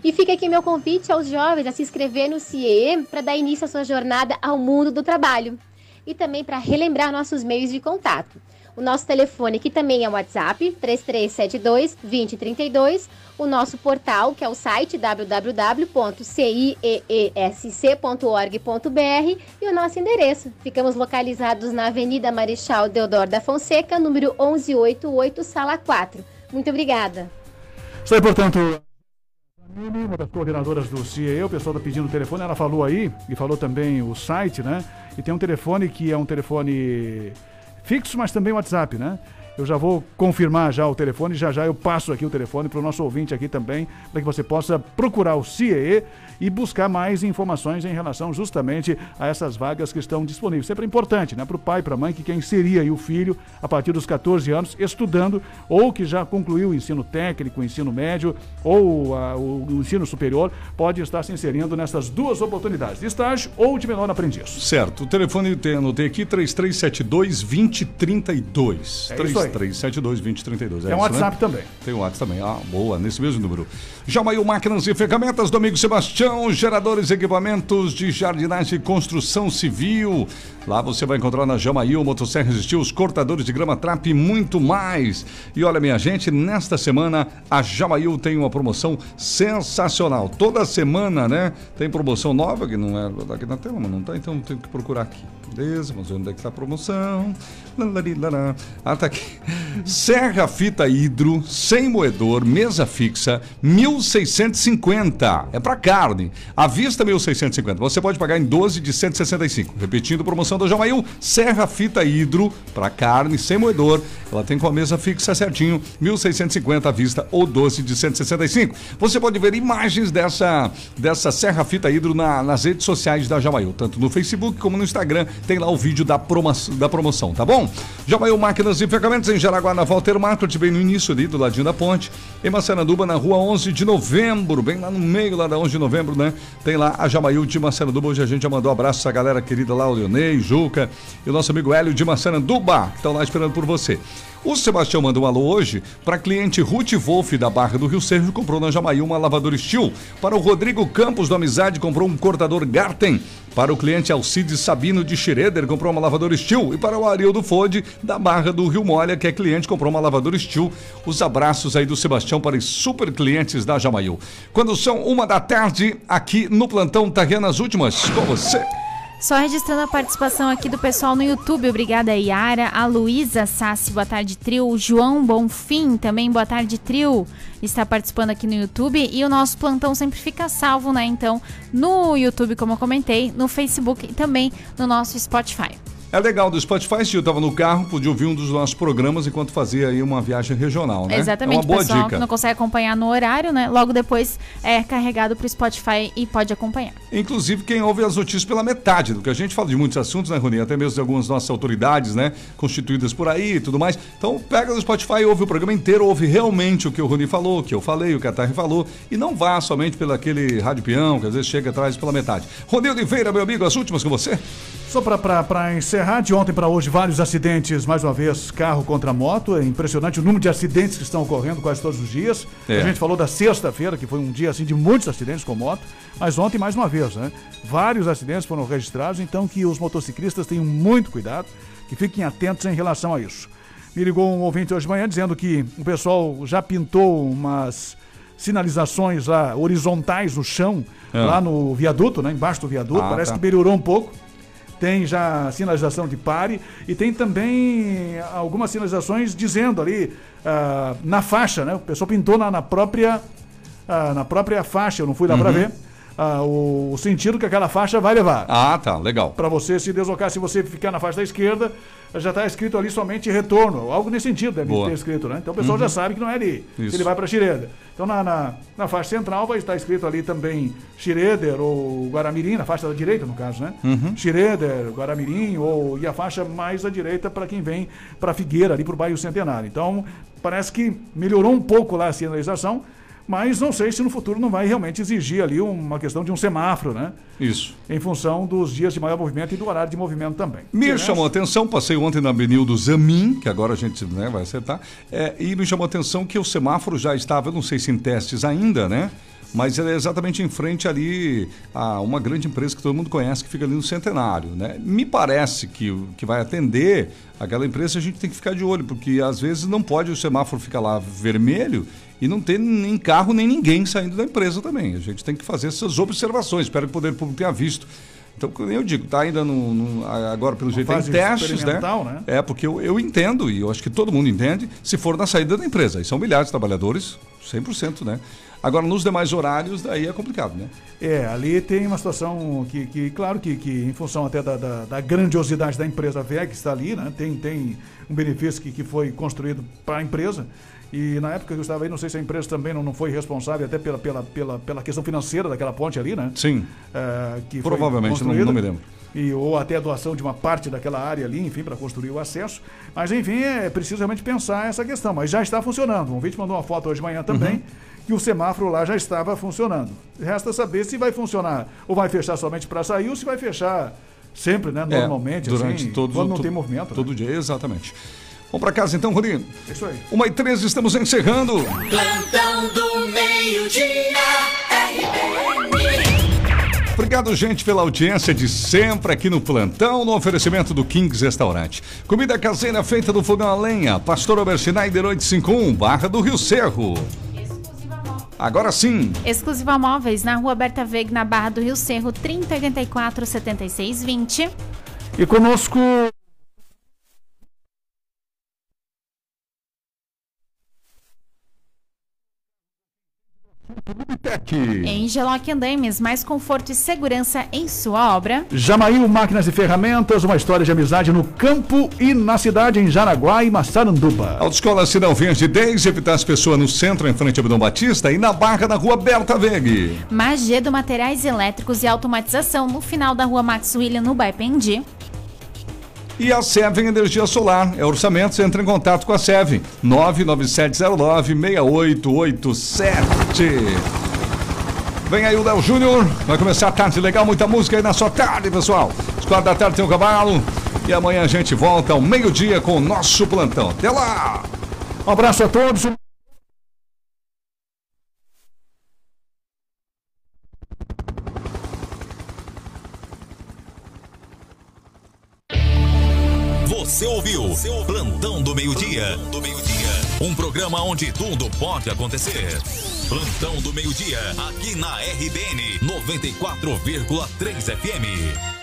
E fica aqui meu convite aos jovens a se inscrever no CIE para dar início à sua jornada ao mundo do trabalho. E também para relembrar nossos meios de contato. O nosso telefone, que também é o WhatsApp, 3372 2032. O nosso portal, que é o site www.cieesc.org.br e o nosso endereço. Ficamos localizados na Avenida Marechal Deodoro da Fonseca, número 1188, sala 4. Muito obrigada. Isso aí, portanto, uma das coordenadoras do CIE, o pessoal está pedindo o telefone, ela falou aí, e falou também o site, né? E tem um telefone que é um telefone fixo, mas também WhatsApp, né? Eu já vou confirmar já o telefone, já já eu passo aqui o telefone para o nosso ouvinte aqui também, para que você possa procurar o CIE e buscar mais informações em relação justamente a essas vagas que estão disponíveis. Sempre é importante, né, para o pai, para a mãe que quer inserir aí o filho a partir dos 14 anos estudando ou que já concluiu o ensino técnico, o ensino médio ou a, o, o ensino superior, pode estar se inserindo nessas duas oportunidades, de estágio ou de menor aprendiz. Certo, o telefone tem, anotei aqui, 3372 2032. É isso aí. 3372 2032. Tem um isso, WhatsApp né? também. Tem o WhatsApp também. Ah, boa, nesse mesmo número. Jamail Máquinas e Ferramentas, Domingo Sebastião, geradores e equipamentos de jardinagem e construção civil. Lá você vai encontrar na Jamail motosserras estilos, cortadores de grama, trap e muito mais. E olha, minha gente, nesta semana a Jamail tem uma promoção sensacional. Toda semana, né? Tem promoção nova, que não é daqui na tela, mas não tá, então tem que procurar aqui. Beleza, vamos ver onde é que tá a promoção. Lalarilará. Ah, tá aqui. Serra fita hidro, sem moedor, mesa fixa, 1.650. É para carne. À vista, 1.650. Você pode pagar em 12 de 165. Repetindo, promoção da Jamail, Serra fita hidro, para carne, sem moedor. Ela tem com a mesa fixa certinho, 1.650 à vista ou 12 de 165. Você pode ver imagens dessa, dessa Serra fita hidro na- nas redes sociais da Jamail, tanto no Facebook como no Instagram. Tem lá o vídeo da, promo, da promoção, tá bom? Jamail Máquinas e Ferramentas em Jaraguá, na Walter Market, bem no início ali, do ladinho da ponte. Em Massaranduba, na rua 11 de novembro, bem lá no meio lá da 11 de novembro, né? Tem lá a Jamail de Massaranduba. Hoje a gente já mandou um abraço a galera querida lá, o Leonei, Juca e o nosso amigo Hélio de Massaranduba, que estão lá esperando por você. O Sebastião mandou um alô hoje para cliente Ruth Wolf da Barra do Rio Sérgio, comprou na Jamail uma lavadora Steel. Para o Rodrigo Campos do Amizade, comprou um cortador Garten. Para o cliente Alcides Sabino de Schroeder, comprou uma lavadora Steel. E para o Arildo Fode, da Barra do Rio Molha, que é cliente, comprou uma lavadora Steel. Os abraços aí do Sebastião para os super clientes da Jamail. Quando são uma da tarde, aqui no plantão Tarrena nas Últimas, com você. Só registrando a participação aqui do pessoal no YouTube. Obrigada, Yara. A Luísa Sassi, boa tarde, trio. O João Bonfim, também boa tarde, trio. Está participando aqui no YouTube. E o nosso plantão sempre fica salvo, né? Então, no YouTube, como eu comentei, no Facebook e também no nosso Spotify. É legal do Spotify, se eu estava no carro, podia ouvir um dos nossos programas enquanto fazia aí uma viagem regional, né? Exatamente, É uma boa pessoal dica. que não consegue acompanhar no horário, né? Logo depois é carregado para o Spotify e pode acompanhar. Inclusive, quem ouve as notícias pela metade do que a gente fala de muitos assuntos, né, Rony? Até mesmo de algumas nossas autoridades, né? Constituídas por aí e tudo mais. Então, pega no Spotify, ouve o programa inteiro, ouve realmente o que o Rony falou, o que eu falei, o que a Tarri falou. E não vá somente pelo aquele rádio peão, que às vezes chega atrás pela metade. Rony Oliveira, meu amigo, as últimas com você? Só para encerrar, de ontem para hoje, vários acidentes, mais uma vez, carro contra moto. É impressionante o número de acidentes que estão ocorrendo quase todos os dias. É. A gente falou da sexta-feira, que foi um dia assim de muitos acidentes com moto, mas ontem, mais uma vez, né? Vários acidentes foram registrados, então que os motociclistas tenham muito cuidado, que fiquem atentos em relação a isso. Me ligou um ouvinte hoje de manhã dizendo que o pessoal já pintou umas sinalizações lá horizontais no chão, Ah. lá no viaduto, né? Embaixo do viaduto. Ah, Parece tá. que melhorou um pouco. Tem já sinalização de pare e tem também algumas sinalizações dizendo ali ah, na faixa, né? O pessoal pintou na, na própria ah, na própria faixa, eu não fui lá para Uhum. ver ah, o, sentido que aquela faixa vai levar. Ah, tá, legal. Para você se deslocar, se você ficar na faixa da esquerda, já está escrito ali somente retorno, algo nesse sentido deve Boa. ter escrito, né? Então o pessoal Uhum. já sabe que não é ali, que Isso. ele vai para Xireda. Então na, na, na faixa central vai estar escrito ali também Xireder ou Guaramirim, na faixa da direita no caso, né? Uhum. Xireder, Guaramirim ou e a faixa mais à direita para quem vem para Figueira ali para o bairro Centenário. Então parece que melhorou um pouco lá a sinalização, mas não sei se no futuro não vai realmente exigir ali uma questão de um semáforo, né? Isso. Em função dos dias de maior movimento e do horário de movimento também. Me chamou a atenção, passei ontem na Avenida do Zamin, que agora a gente né, vai acertar, é, e me chamou a atenção que o semáforo já estava, eu não sei se em testes ainda, né? mas ele é exatamente em frente ali a uma grande empresa que todo mundo conhece, que fica ali no Centenário, né? Me parece que que vai atender aquela empresa a gente tem que ficar de olho, porque às vezes não pode o semáforo ficar lá vermelho e não ter nem carro nem ninguém saindo da empresa também. A gente tem que fazer essas observações. Espero que o poder público tenha visto. Então, como eu digo, está ainda no, no- agora pelo Uma jeito em fase testes, né? né? É, porque eu, eu entendo, e eu acho que todo mundo entende, se for na saída da empresa. E são milhares de trabalhadores, 100%, né? Agora, nos demais horários, daí é complicado, né? É, ali tem uma situação que, que claro que, que em função até da, da, da grandiosidade da empresa VEG que está ali, né? Tem, tem um benefício que, que foi construído para a empresa. E na época que eu estava aí, não sei se a empresa também não, não foi responsável até pela, pela, pela, pela questão financeira daquela ponte ali, né? Sim. É, que Provavelmente, não, não me lembro. E, ou até a doação de uma parte daquela área ali, enfim, para construir o acesso. Mas, enfim, é preciso realmente pensar essa questão. Mas já está funcionando. Um vídeo mandou uma foto hoje de manhã também, Uhum. que o semáforo lá já estava funcionando. Resta saber se vai funcionar ou vai fechar somente para sair ou se vai fechar sempre, né? É, Normalmente, durante assim, todo, quando não todo- tem movimento. né? Todo dia, exatamente. Vamos para casa então, Rodrigo. É isso aí. Uma e 13, estamos encerrando. Plantão do meio-dia, RBN. Obrigado, gente, pela audiência de sempre aqui no Plantão, no oferecimento do Kings Restaurante. Comida caseira feita do fogão a lenha, Pastor Albert Schneider 851, Barra do Rio Cerro. Agora sim, Exclusiva Móveis na Rua Berta Veg, na Barra do Rio Cerro, 3084 7620. E conosco. Geloc Andames, mais conforto e segurança em sua obra. Jamail Máquinas e Ferramentas, uma história de amizade no campo e na cidade, em Jaraguá e Massaranduba. Autoescola Cidão Verde 10, Epitácio Pessoa no centro, em frente ao Abdão Batista e na Barra da Rua Berta Veg. Magedo Materiais Elétricos e Automatização, no final da Rua Max William, no Baipendi. E a Seven Energia Solar. É orçamento, você entra em contato com a Seven. 99709-6887. Vem aí o Léo Júnior. Vai começar a tarde legal, muita música aí na sua tarde, pessoal. Às quatro da tarde tem o cavalo. E amanhã a gente volta ao meio-dia com o nosso plantão. Até lá! Um abraço a todos. Você ouviu seu Plantão do Meio-Dia. do Meio-Dia. Um programa onde tudo pode acontecer. Plantão do Meio-Dia, aqui na RBN 94,3 FM.